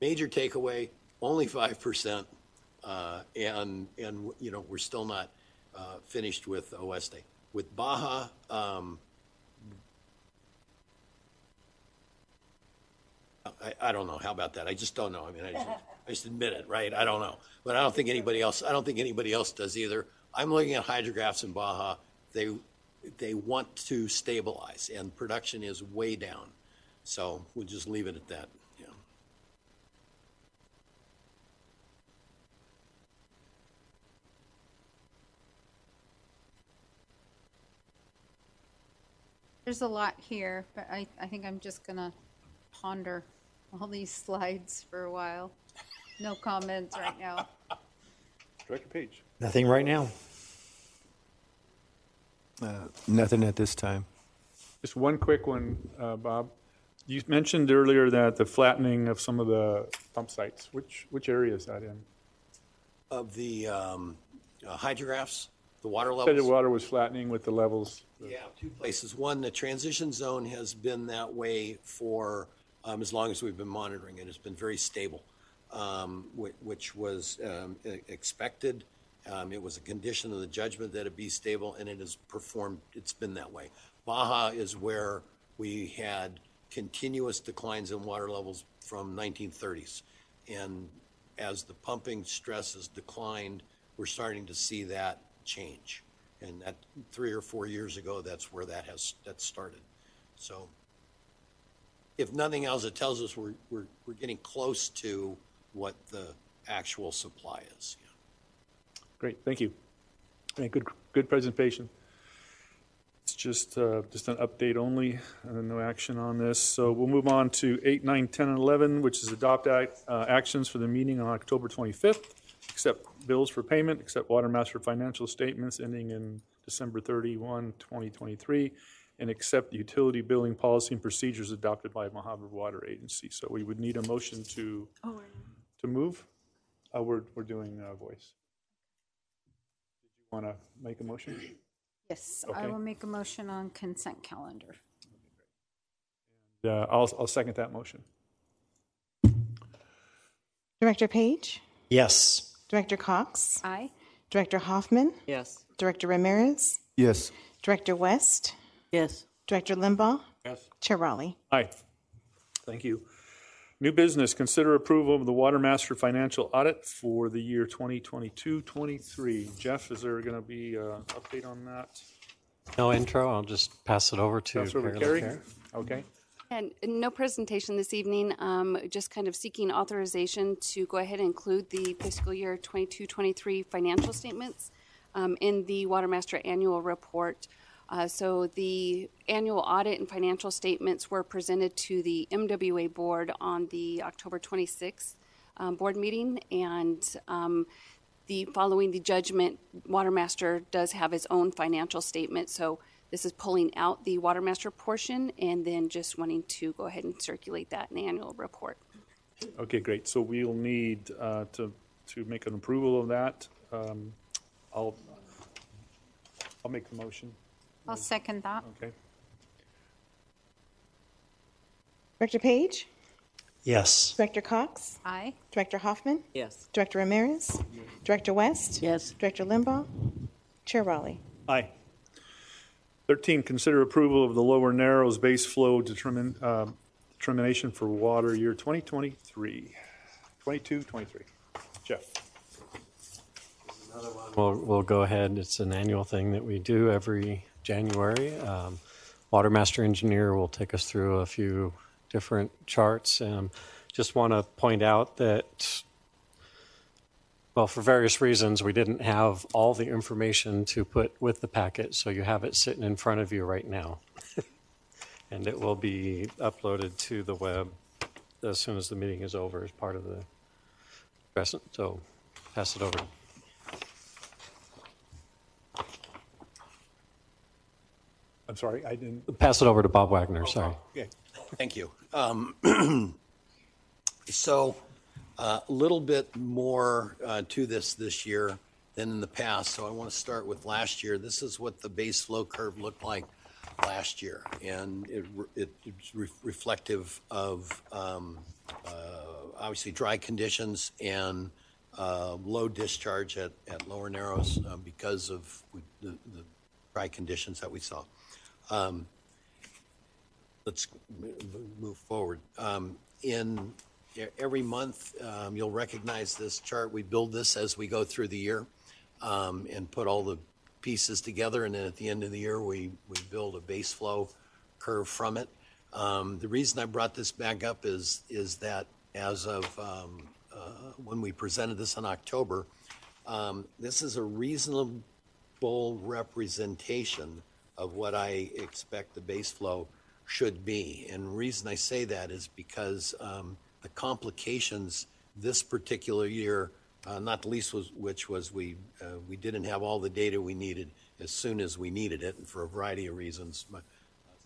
major takeaway, only 5%. Uh, and, and, you know, we're still not uh, finished with Oeste. With Baja, um, I, I don't know. How about that? I just don't know. I mean, I just, I just admit it, right? I don't know. But I don't think anybody else, I don't think anybody else does either. I'm looking at hydrographs in Baja. They, they want to stabilize and production is way down. So we'll just leave it at that. There's a lot here, but I, I think I'm just gonna ponder all these slides for a while. No comments right now. Director Page. Nothing right now. Uh, Nothing at this time. Just one quick one, uh, Bob. You mentioned earlier that the flattening of some of the pump sites, which, which area is that in? Of the um, uh, hydrographs, the water Said the levels. water was flattening with the levels. Yeah, two places. One, the transition zone has been that way for um, as long as we've been monitoring it. It's been very stable, um, whi- which was um, expected. Um, It was a condition of the judgment that it be stable, and it has performed, it's been that way. Baja is where we had continuous declines in water levels from 1930s. And as the pumping stress has declined, we're starting to see that change. And that, three or four years ago, that's where that has, that started. So if nothing else, it tells us we're, we're, we're getting close to what the actual supply is. Great, thank you. Yeah, good, good presentation. It's just, uh, just an update only, and no action on this. So we'll move on to eight, nine, 10, and 11, which is adopt act, uh, actions for the meeting on October 25th, accept bills for payment, accept Watermaster financial statements ending in December 31, 2023, and accept the utility billing policy and procedures adopted by Mojave Water Agency. So we would need a motion to, to move. Uh, We're, we're doing uh, voice. Did you want to make a motion? Yes, I Okay. will make a motion on consent calendar. Uh, I'll, I'll second that motion. Director Page, Yes. Director Cox, Aye. Director Hoffman, Yes. Director Ramirez, Yes. Director West, Yes. Director Limbaugh, Yes. Chair Raleigh. Aye. Thank you. New business, consider approval of the Watermaster Financial Audit for the year 2022-23. Jeff, is there going to be an update on that? No intro, I'll just pass it over to Councilor Carrie Carey? LaCare. Okay. And no presentation this evening, um, just kind of seeking authorization to go ahead and include the fiscal year 22-23 financial statements um, in the Watermaster Annual Report. Uh, So the annual audit and financial statements were presented to the MWA Board on the October 26th um, board meeting, and um, the, following the judgment, Watermaster does have his own financial statement, so This is pulling out the Watermaster portion and then just wanting to go ahead and circulate that in the annual report. Okay, great. So we'll need uh, to, to make an approval of that. Um, I'll, I'll make the motion. I'll second that. Okay. Director Page? Yes. Director Cox? Aye. Director Hoffman? Yes. Director Ramirez? Yes. Director West? Yes. Director Limbaugh? Chair Raleigh? Aye. 13, consider approval of the Lower Narrows base flow determine, uh, determination for water year 2023. 22, 23. Jeff? We'll, we'll go ahead. It's an annual thing that we do every January. Um, Watermaster Engineer will take us through a few different charts. Um, just want to point out that, well, for various reasons, we didn't have all the information to put with the packet, so you have it sitting in front of you right now. <laughs> and it will be uploaded to the web as soon as the meeting is over as part of the present. So pass it over. I'm sorry, I didn't. Pass it over to Bob Wagner, sorry. Okay. Thank you. Um, <clears throat> So, a little bit more uh, to this this year than in the past. So I want to start with last year. This is what the base flow curve looked like last year. And it, it- it's re- reflective of, um, uh, obviously, dry conditions and uh, low discharge at, at Lower Narrows uh, because of the, the dry conditions that we saw. Um, let's move forward. Um, In every month, um, you'll recognize this chart. We build this as we go through the year um, and put all the pieces together. And then at the end of the year, we, we build a base flow curve from it. Um, The reason I brought this back up is, is that as of um, uh, when we presented this in October, um, this is a reasonable representation of what I expect the base flow should be. And the reason I say that is because um, the complications this particular year, uh, not the least was, which was we, uh, we didn't have all the data we needed as soon as we needed it, and for a variety of reasons. But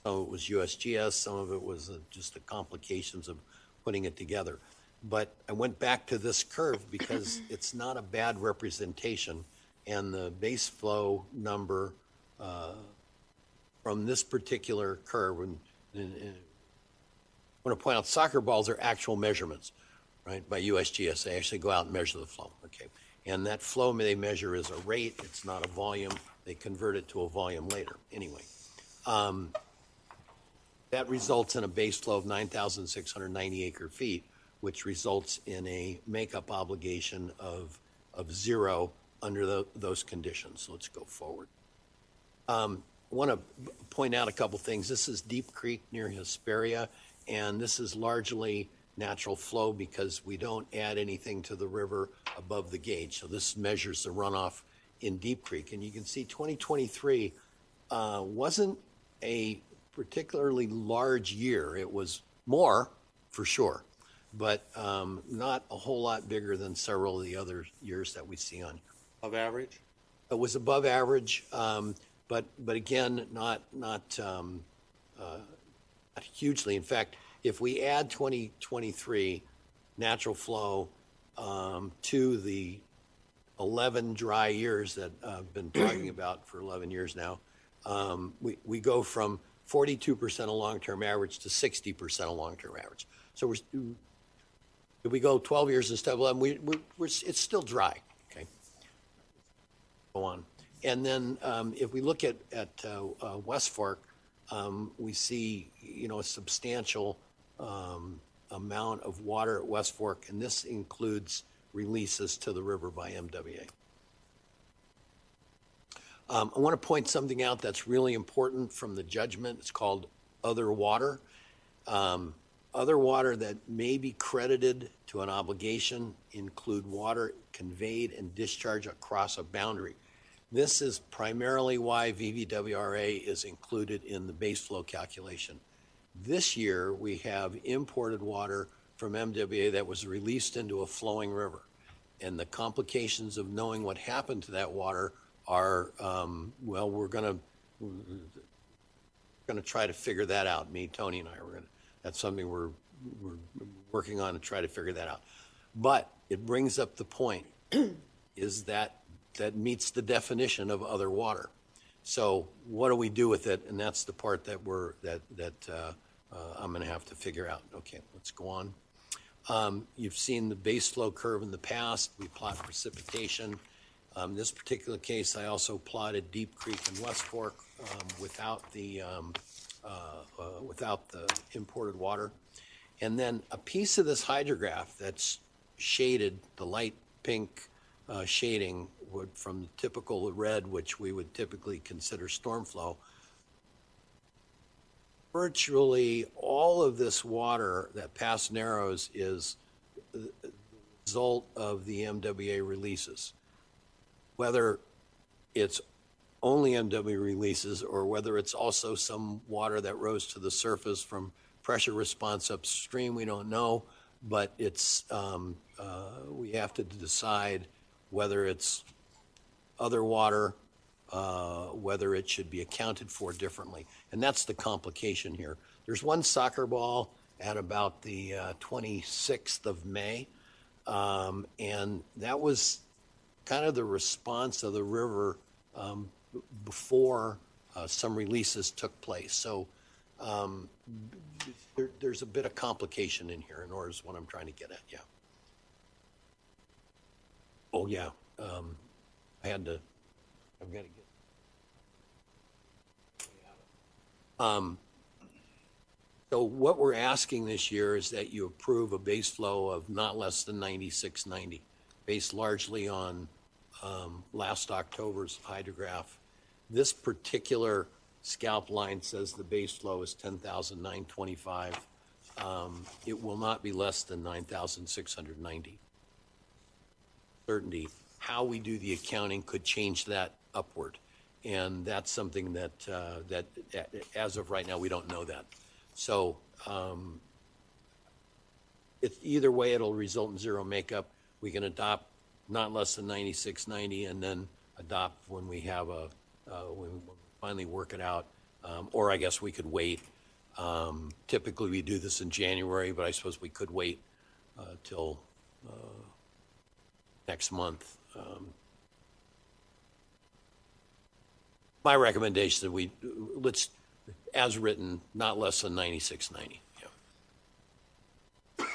some of it was USGS, some of it was uh, just the complications of putting it together. But I went back to this curve because <coughs> it's not a bad representation, and the base flow number uh, from this particular curve, and, and, and I want to point out soccer balls are actual measurements, right, by USGS. They actually go out and measure the flow, okay? And that flow they measure is a rate, it's not a volume. They convert it to a volume later, anyway. Um, that results in a base flow of 9,690 acre feet, which results in a makeup obligation of, of zero under the, those conditions. So let's go forward. Um, want to point out a couple things. This is Deep Creek near Hesperia, and this is largely natural flow because we don't add anything to the river above the gauge. So this measures the runoff in Deep Creek. And you can see 2023 uh, wasn't a particularly large year. It was more, for sure, but um, not a whole lot bigger than several of the other years that we see on Of average? it was above average, um, but, but again, not, not, um, uh, not hugely. In fact, if we add 2023 natural flow um, to the 11 dry years that I've been <clears throat> talking about for 11 years now, um, we, we go from 42% of long-term average to 60% of long-term average. So we're, if we go 12 years instead of 11, we, we, we're, it's still dry, okay? go on. And then um, if we look at, uh, uh, West Fork, um, we see, you know, a substantial um, amount of water at West Fork, and this includes releases to the river by MWA. I want to point something out that's really important from the judgment. It's called other water. Other water that may be credited to an obligation include water conveyed and discharged across a boundary. This is primarily why VVWRA is included in the base flow calculation. This year, we have imported water from MWA that was released into a flowing river. And the complications of knowing what happened to that water are, um, well, we're going to, going to try to figure that out. Me, Tony, and I were going to. That's something we're we're working on to try to figure that out. But it brings up the point: is that that meets the definition of other water. So what do we do with it? And that's the part that we're that that uh, uh, I'm going to have to figure out. Okay, let's go on. Um, you've seen the base flow curve in the past. We plot precipitation. Um, this particular case, I also plotted Deep Creek and West Fork um, without the um, uh, uh, without the imported water, and then a piece of this hydrograph that's shaded, the light pink uh, shading would from the typical red, which we would typically consider storm flow. Virtually all of this water that past Narrows is the result of the MWA releases. Whether it's only MW releases or whether it's also some water that rose to the surface from pressure response upstream, we don't know. But it's um, uh, we have to decide whether it's other water, uh, whether it should be accounted for differently. And that's the complication here. There's one soccer ball at about the uh, 26th of May, um, and that was kind of the response of the river um, b- before uh, some releases took place. So um, there, there's a bit of complication in here, in order is what I'm trying to get at. Yeah. Oh yeah. Um, had to. I've got to get. Um, so what we're asking this year is that you approve a base flow of not less than 9690, based largely on um, last October's hydrograph. This particular scalp line says the base flow is 10,925. Um, it will not be less than 9,690. Certainty. How we do the accounting could change that upward. And that's something that, uh, that as of right now, we don't know that. So um, it's either way, it'll result in zero makeup. We can adopt not less than 9690 and then adopt when we have a, uh, when we finally work it out. Um, Or I guess we could wait. Um, Typically, we do this in January, but I suppose we could wait uh, till uh, next month. Um, My recommendation is we, let's, as written, not less than 9690. Yeah.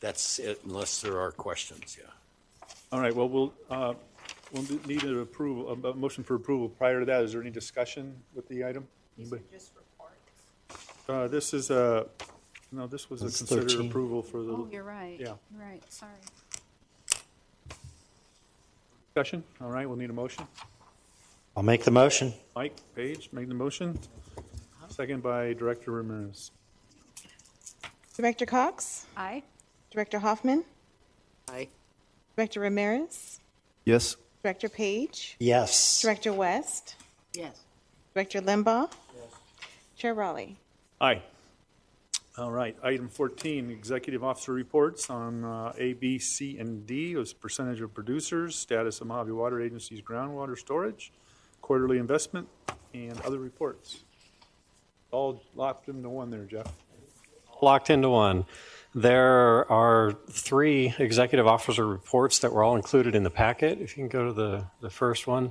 That's it, unless there are questions, yeah. All right, well, we'll, uh, we'll need an approval, a- a motion for approval. Prior to that, is there any discussion with the item? Anybody? Uh, This is a, no, this was a That's considered 13. approval for the. Oh, you're right. Yeah. You're right, sorry. Discussion, all right, we'll need a motion. I'll make the motion. Mike Page, make the motion. Second by Director Ramirez. Director Cox? Aye. Director Hoffman? Aye. Director Ramirez? Yes. Director Page? Yes. Director West? Yes. Director Limbaugh? Yes. Chair Raleigh? Aye. All right, item 14, executive officer reports on uh, A, B, C, and D as percentage of producers, status of Mojave Water Agency's groundwater storage, quarterly investment, and other reports. All locked into one there, Jeff. locked into one. There are three executive officer reports that were all included in the packet. If you can go to the, the first one.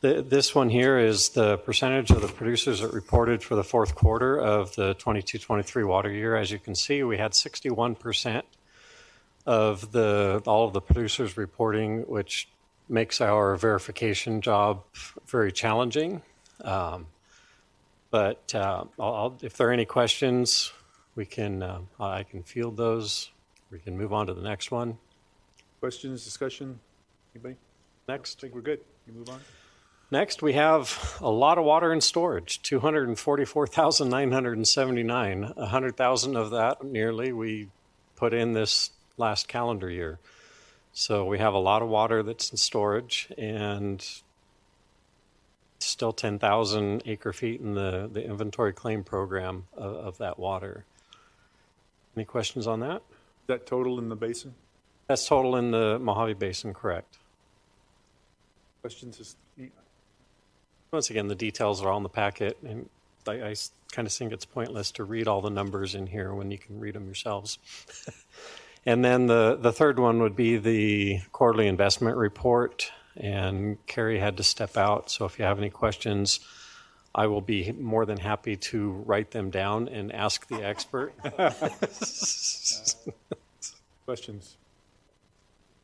The, this one here is the percentage of the producers that reported for the fourth quarter of the 22-23 water year. As you can see, we had 61% of the all of the producers reporting, which makes our verification job very challenging. Um, but uh, I'll, I'll, if there are any questions, we can uh, I can field those. We can move on to the next one. Questions, discussion? Anybody? Next. I think we're good. You move on. Next, we have a lot of water in storage 244,979. 100,000 of that nearly we put in this last calendar year. So we have a lot of water that's in storage and still 10,000 acre feet in the, the inventory claim program of, of that water. Any questions on that? That total in the basin? That's total in the Mojave Basin, correct? Questions? Once again, the details are all in the packet, and I, I kind of think it's pointless to read all the numbers in here when you can read them yourselves. <laughs> and then the, the third one would be the quarterly investment report, and Carrie had to step out, so if you have any questions, I will be more than happy to write them down and ask the expert. <laughs> Questions?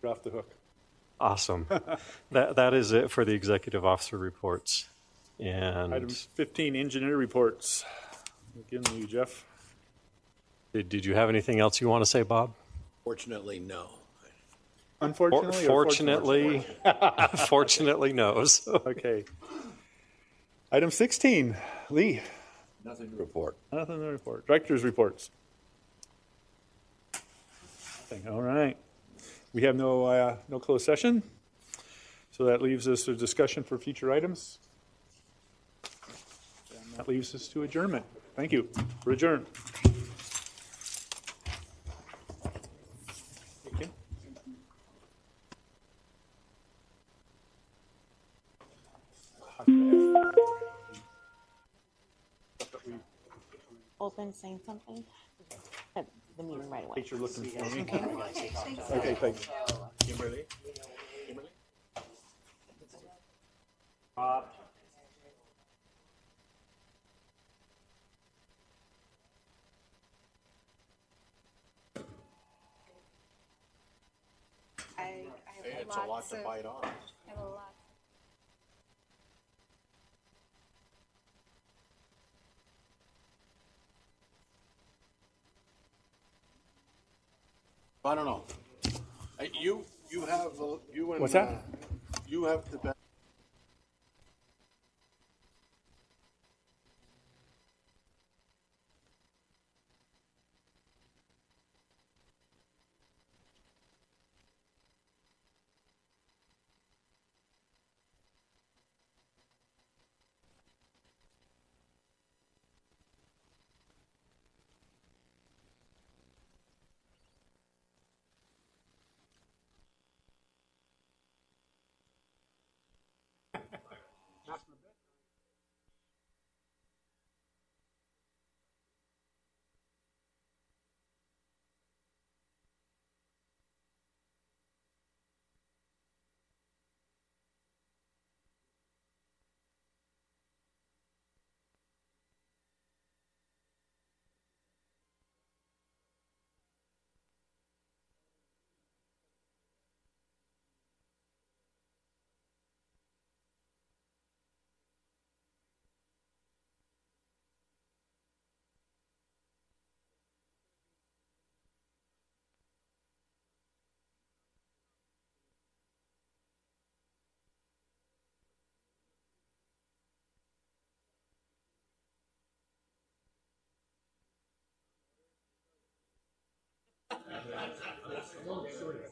You're off the hook. Awesome. <laughs> that, that is it for the executive officer reports. And Item 15, engineer reports. Again, you, Jeff. did, did you have anything else you want to say, Bob? Fortunately, no. Unfortunately or fortunately, fortunately, <laughs> knows. <laughs> Okay. Item 16, Lee. Nothing to report. Nothing to report. Director's reports. Nothing. All right. We have no, uh, no closed session. So that leaves us a discussion for future items. And that leaves us to adjournment. Thank you. We're adjourned. Okay. Open, saying something? At The meeting right away. Thanks for looking for me. Okay, thanks. Kimberly? Kimberly? Bob? I, I have It's a lot to bite on. I have a lot. I don't know. Hey, You, you have, uh, you and. What's that? uh, You have the best.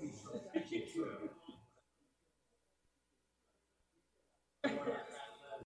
Cristo.